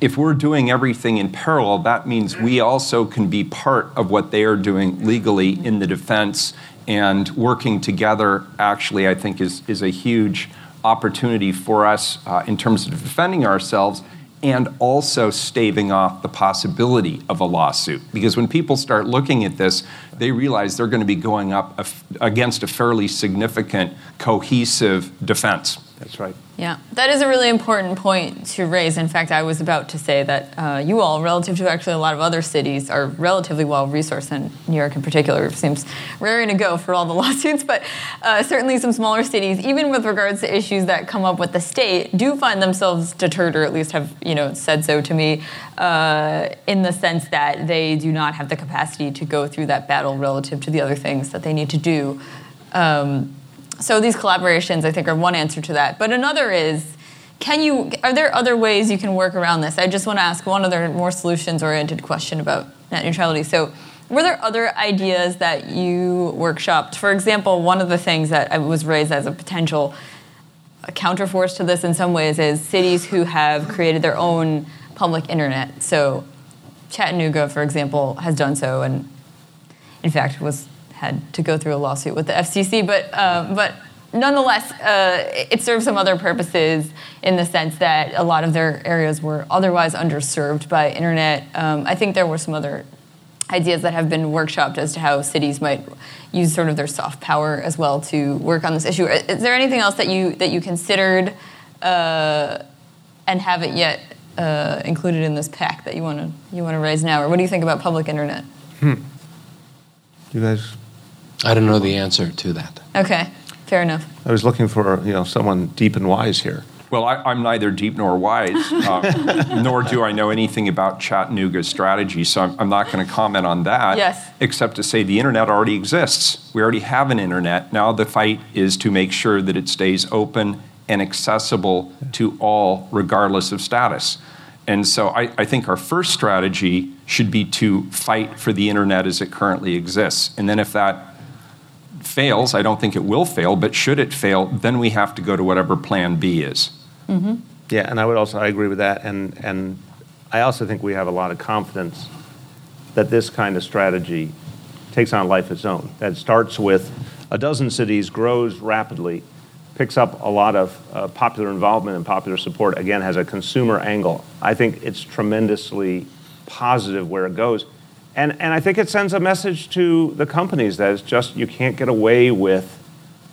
if we're doing everything in parallel, that means we also can be part of what they are doing legally in the defense. And working together, actually, I think is, is a huge opportunity for us uh, in terms of defending ourselves and also staving off the possibility of a lawsuit. Because when people start looking at this, they realize they're going to be going up a f- against a fairly significant, cohesive defense. That's right. Yeah, that is a really important point to raise. In fact, I was about to say that uh, you all, relative to actually a lot of other cities, are relatively well resourced, and New York in particular seems raring to go for all the lawsuits. But uh, certainly, some smaller cities, even with regards to issues that come up with the state, do find themselves deterred, or at least have you know said so to me, uh, in the sense that they do not have the capacity to go through that battle relative to the other things that they need to do. Um, so these collaborations, I think, are one answer to that. But another is, can you? Are there other ways you can work around this? I just want to ask one other more solutions-oriented question about net neutrality. So, were there other ideas that you workshopped? For example, one of the things that was raised as a potential a counterforce to this in some ways is cities who have created their own public internet. So, Chattanooga, for example, has done so, and in fact was had to go through a lawsuit with the FCC. But uh, but nonetheless, uh, it serves some other purposes in the sense that a lot of their areas were otherwise underserved by internet. Um, I think there were some other ideas that have been workshopped as to how cities might use sort of their soft power as well to work on this issue. Is there anything else that you that you considered uh, and haven't yet uh, included in this pack that you want to you want to raise now, or what do you think about public internet? You guys, I don't know the answer to that. Okay, fair enough. I was looking for you know someone deep and wise here. Well, I, I'm neither deep nor wise, uh, nor do I know anything about Chattanooga's strategy, so I'm, I'm not going to comment on that. Yes. Except to say the internet already exists. We already have an internet. Now the fight is to make sure that it stays open and accessible to all, regardless of status. And so I, I think our first strategy should be to fight for the internet as it currently exists. And then if that fails, I don't think it will fail, but should it fail, then we have to go to whatever plan B is. Yeah, and I would also, I agree with that. And, and I also think we have a lot of confidence that this kind of strategy takes on life its own. That it starts with a dozen cities, grows rapidly, picks up a lot of uh, popular involvement and popular support, again, has a consumer angle. I think it's tremendously positive where it goes. And, and I think it sends a message to the companies that it's just, you can't get away with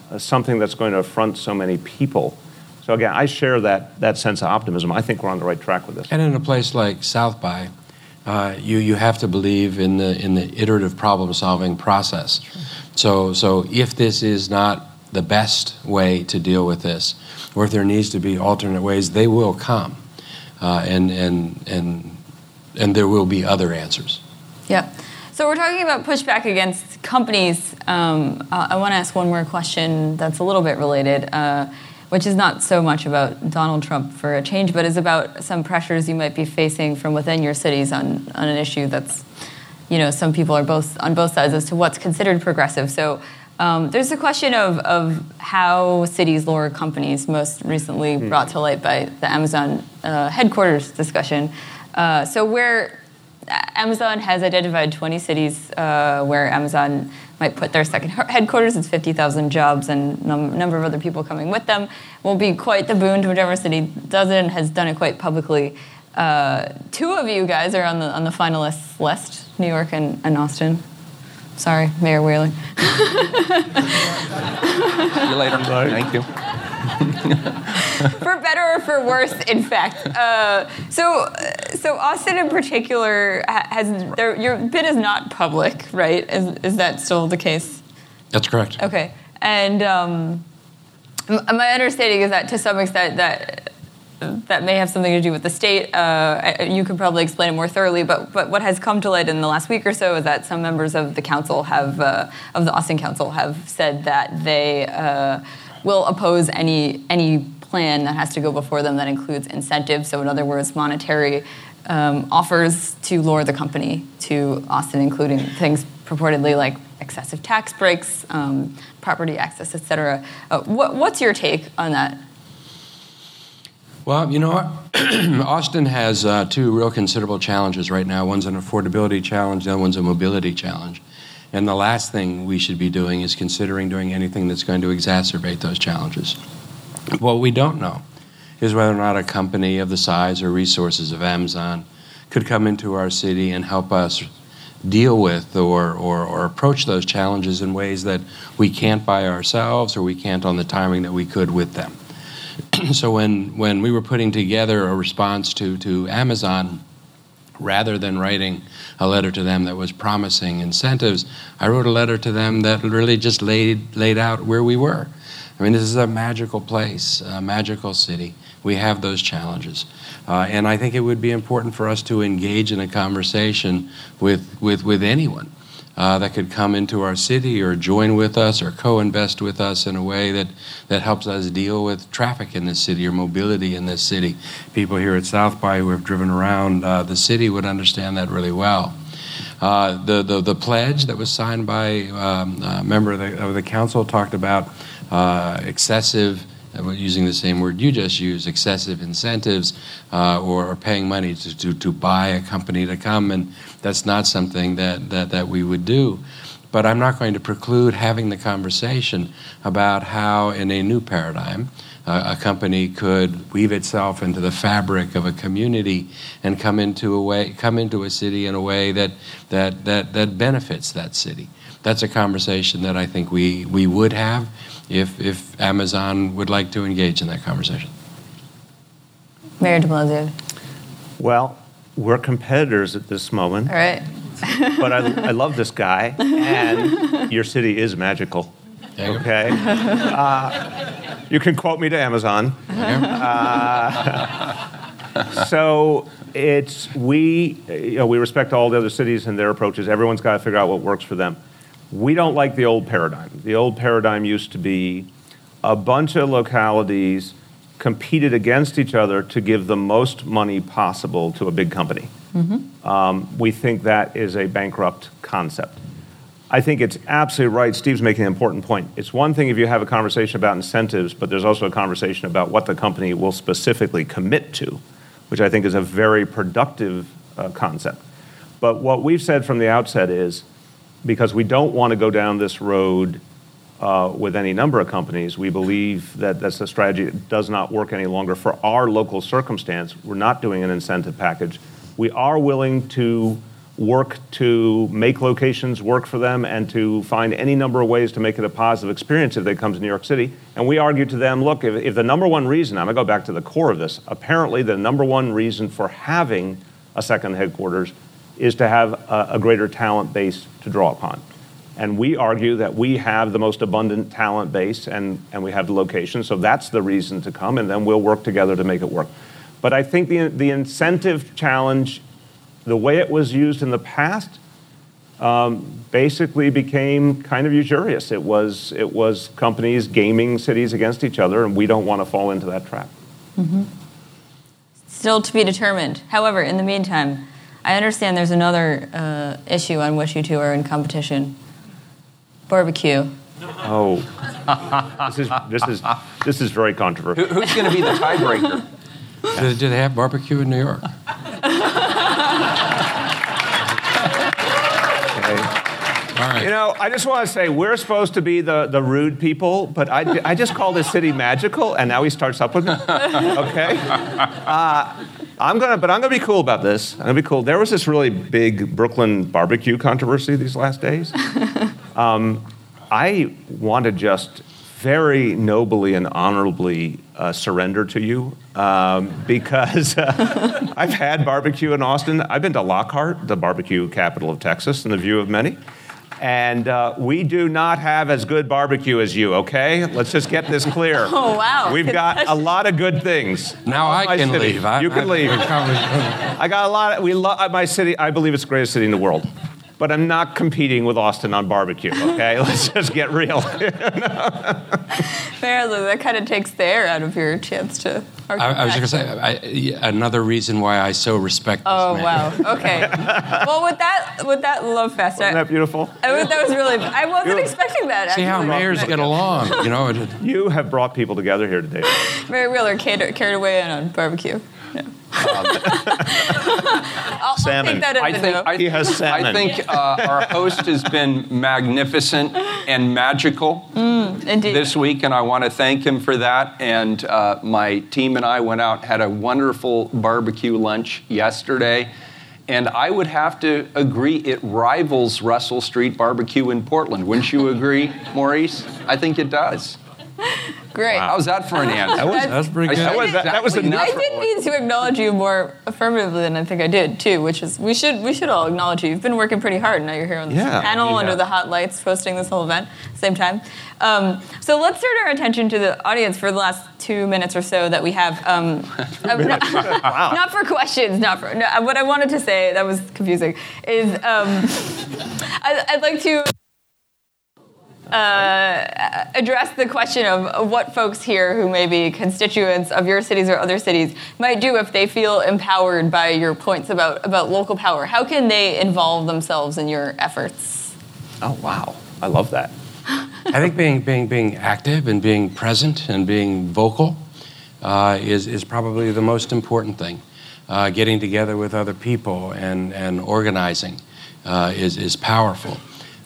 uh, something that's going to affront so many people. So again, I share that, that sense of optimism. I think we're on the right track with this. And in a place like South by, uh, you, you have to believe in the, in the iterative problem solving process. So, so if this is not the best way to deal with this, or if there needs to be alternate ways, they will come. Uh, and, and, and, and there will be other answers. Yeah. So we're talking about pushback against companies. Um, uh, I want to ask one more question that's a little bit related, uh, which is not so much about Donald Trump for a change, but is about some pressures you might be facing from within your cities on, on an issue that's, you know, some people are both on both sides as to what's considered progressive. So um, there's a question of, of how cities lure companies, most recently brought to light by the Amazon uh, headquarters discussion. Uh, so where Amazon has identified 20 cities uh, where Amazon might put their second headquarters. It's 50,000 jobs and a num- number of other people coming with them. Will be quite the boon to whichever city does it and has done it quite publicly. Uh, two of you guys are on the on the finalists list: New York and, and Austin. Sorry, Mayor Wheeler. See you later. Thank you. for better or for worse, in fact. Uh, so, so Austin in particular has there, your bid is not public, right? Is, is that still the case? That's correct. Okay, and um, my understanding is that to some extent that that may have something to do with the state. Uh, you could probably explain it more thoroughly, but but what has come to light in the last week or so is that some members of the council have uh, of the Austin Council have said that they uh, will oppose any any plan that has to go before them that includes incentives. So in other words, monetary. Um, offers to lure the company to Austin, including things purportedly like excessive tax breaks, um, property access, et cetera. Uh, what, what's your take on that? Well, you know? Austin has uh, two real considerable challenges right now. One's an affordability challenge, the other one's a mobility challenge. And the last thing we should be doing is considering doing anything that's going to exacerbate those challenges. What we don't know is whether or not a company of the size or resources of Amazon could come into our city and help us deal with or, or, or approach those challenges in ways that we can't by ourselves or we can't on the timing that we could with them. so when, when we were putting together a response to, to Amazon, rather than writing a letter to them that was promising incentives, I wrote a letter to them that really just laid, laid out where we were. I mean, this is a magical place, a magical city. We have those challenges. Uh, and I think it would be important for us to engage in a conversation with, with, with anyone uh, that could come into our city or join with us or co invest with us in a way that, that helps us deal with traffic in this city or mobility in this city. People here at South by who have driven around uh, the city would understand that really well. Uh, the, the, the pledge that was signed by um, a member of the, of the council talked about uh, excessive uh, using the same word you just used, excessive incentives uh, or, or, paying money to, to, to, buy a company to come, and that's not something that, that, that we would do. But I'm not going to preclude having the conversation about how, in a new paradigm, uh, a company could weave itself into the fabric of a community and come into a way, come into a city in a way that, that, that, that benefits that city. That's a conversation that I think we, we would have if, if Amazon would like to engage in that conversation. Mayor de Blasio. Well, we're competitors at this moment. All right. but I, I, love this guy, and your city is magical. Okay? Uh, You can quote me to Amazon. Uh, so it's we, you know, we respect all the other cities and their approaches. Everyone's got to figure out what works for them. We don't like the old paradigm. The old paradigm used to be a bunch of localities competed against each other to give the most money possible to a big company. Um, we think that is a bankrupt concept. I think it's absolutely right. Steve's making an important point. It's one thing if you have a conversation about incentives, but there's also a conversation about what the company will specifically commit to, which I think is a very productive uh, concept. But what we've said from the outset is because we don't want to go down this road Uh, with any number of companies, we believe that that's a strategy that does not work any longer for our local circumstance. We're not doing an incentive package. We are willing to work to make locations work for them and to find any number of ways to make it a positive experience if they come to New York City. And we argue to them, look, if, if the number one reason, I'm going to go back to the core of this, apparently the number one reason for having a second headquarters is to have a, a greater talent base to draw upon. And we argue that we have the most abundant talent base and, and we have the location, so that's the reason to come, and then we'll work together to make it work. But I think the, the incentive challenge, the way it was used in the past, um, basically became kind of usurious. It was, it was companies gaming cities against each other, and we don't want to fall into that trap. Still to be determined. However, in the meantime, I understand there's another uh, issue on which you two are in competition barbecue. Oh, this is, this is, this is very controversial. Who- Who's going to be the tiebreaker? Do, do they have barbecue in New York? Okay. All right. You know, I just want to say we're supposed to be the, the rude people, but I, I just call this city magical, and now he starts up with me. Okay, uh, I'm gonna, but I'm gonna be cool about this. I'm gonna be cool. There was this really big Brooklyn barbecue controversy these last days. Um, I want to just very nobly and honorably uh, surrender to you um, because uh, I've had barbecue in Austin. I've been to Lockhart, the barbecue capital of Texas, in the view of many. And uh, we do not have as good barbecue as you, okay? Let's just get this clear. Oh, wow. We've got a lot of good things. Now I can city. leave. I, you can I- leave. I- I got a lot. Of, we love my city. I believe it's the greatest city in the world. But I'm not competing with Austin on barbecue. Okay, let's just get real. Apparently, that kind of takes the air out of your chance to argue. I, I was just going to say I, another reason why I so respect this Oh man. wow. Okay. well, with that, with that love fest, Isn't I, that beautiful? I was- that was really. I wasn't You- expecting that. See how mayors get along, you know? You have brought people together here today. Mayor Wheeler carried, carried away on barbecue. No. I'll, I'll Salmon. take that as I a think. I, He has salmon. I think uh, our host has been magnificent and magical Indeed. this week, and I want to thank him for that. And uh, my team and I went out, had a wonderful barbecue lunch yesterday. And I would have to agree, it rivals Russell Street Barbecue in Portland. Wouldn't you agree, Maurice? I think it does. Great. How's that for an answer? That was- that was pretty good. said That was- that was exactly a- I nothing. did mean to acknowledge you more affirmatively than I think I did too, which is we should we should all acknowledge you. You've been working pretty hard. And now you're here on this Yeah, panel you under the hot lights, hosting this whole event at the same time. Um, so let's turn our attention to the audience for the last two minutes or so that we have. Um, not, not for questions, not for no, what I wanted to say. That was confusing. Is um, I, I'd like to uh, address the question of, of what folks here who may be constituents of your cities or other cities might do if they feel empowered by your points about, about local power. How can they involve themselves in your efforts? Oh wow, I love that. I think being, being, being active and being present and being vocal uh, is, is probably the most important thing. Uh, getting together with other people and, and organizing uh, is, is powerful.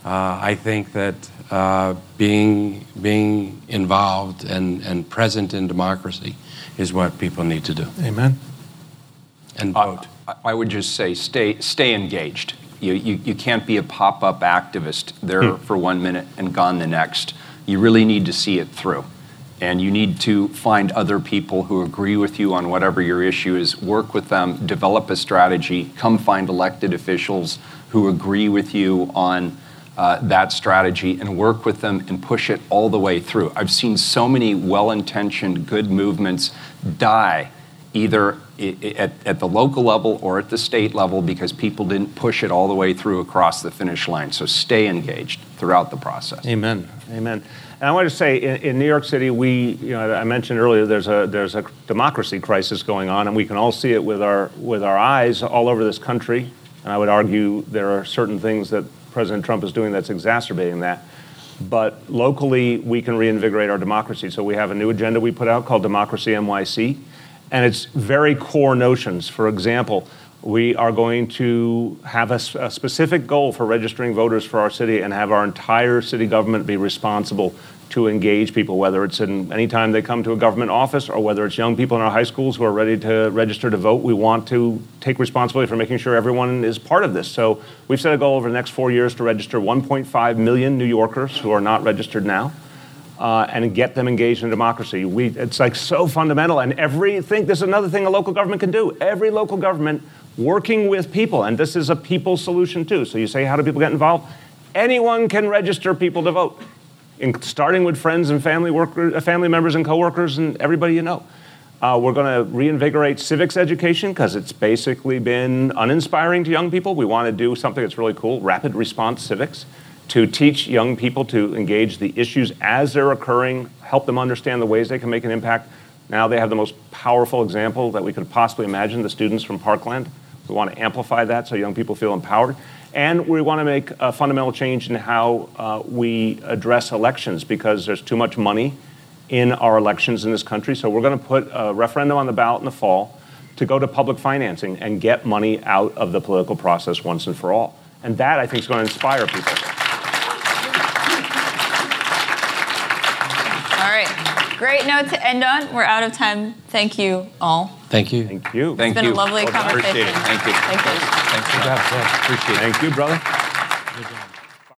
Uh, I think that uh, being, being involved and, and present in democracy is what people need to do Amen. and vote. I- I would just say stay, stay engaged. You, you, you can't be a pop up activist there for one minute and gone the next. You really need to see it through. And you need to find other people who agree with you on whatever your issue is, work with them, develop a strategy, come find elected officials who agree with you on uh, that strategy and work with them and push it all the way through. I've seen so many well intentioned, good movements die either at, at, the local level or at the state level because people didn't push it all the way through across the finish line. So stay engaged throughout the process. Amen. Amen. And I want to say, in, in, New York City, we, you know, I mentioned earlier, there's a there's a democracy crisis going on, and we can all see it with our with our eyes all over this country. And I would argue there are certain things that President Trump is doing that's exacerbating that. But locally, we can reinvigorate our democracy. So we have a new agenda we put out called Democracy NYC, and it's very core notions. For example, we are going to have a, a, specific goal for registering voters for our city and have our entire city government be responsible to engage people, whether it's in any time they come to a government office or whether it's young people in our high schools who are ready to register to vote. We want to take responsibility for making sure everyone is part of this. So we've set a goal over the next four years to register 1.5 million New Yorkers who are not registered now. Uh, and get them engaged in democracy. We, it's like so fundamental. And everything, this is another thing a local government can do. Every local government working with people, and this is a people solution too. So you say, how do people get involved? Anyone can register people to vote, in, starting with friends and family workers, uh, family members and coworkers and everybody you know. Uh, we're going to reinvigorate civics education because it's basically been uninspiring to young people. We want to do something that's really cool, rapid response civics, to teach young people to engage the issues as they're occurring, help them understand the ways they can make an impact. Now they have the most powerful example that we could possibly imagine the students from Parkland. We want to amplify that so young people feel empowered. And we want to make a fundamental change in how uh, we address elections because there's too much money in our elections in this country. So we're going to put a referendum on the ballot in the fall to go to public financing and get money out of the political process once and for all. And that, I think, is going to inspire people. Great note to end on. We're out of time. Thank you all. Thank you. Thank you. Thank it's been you. a lovely well, conversation. Appreciate it. Thank you. Thank you. Thanks. Good job. Appreciate it. Thank you, brother. Good job.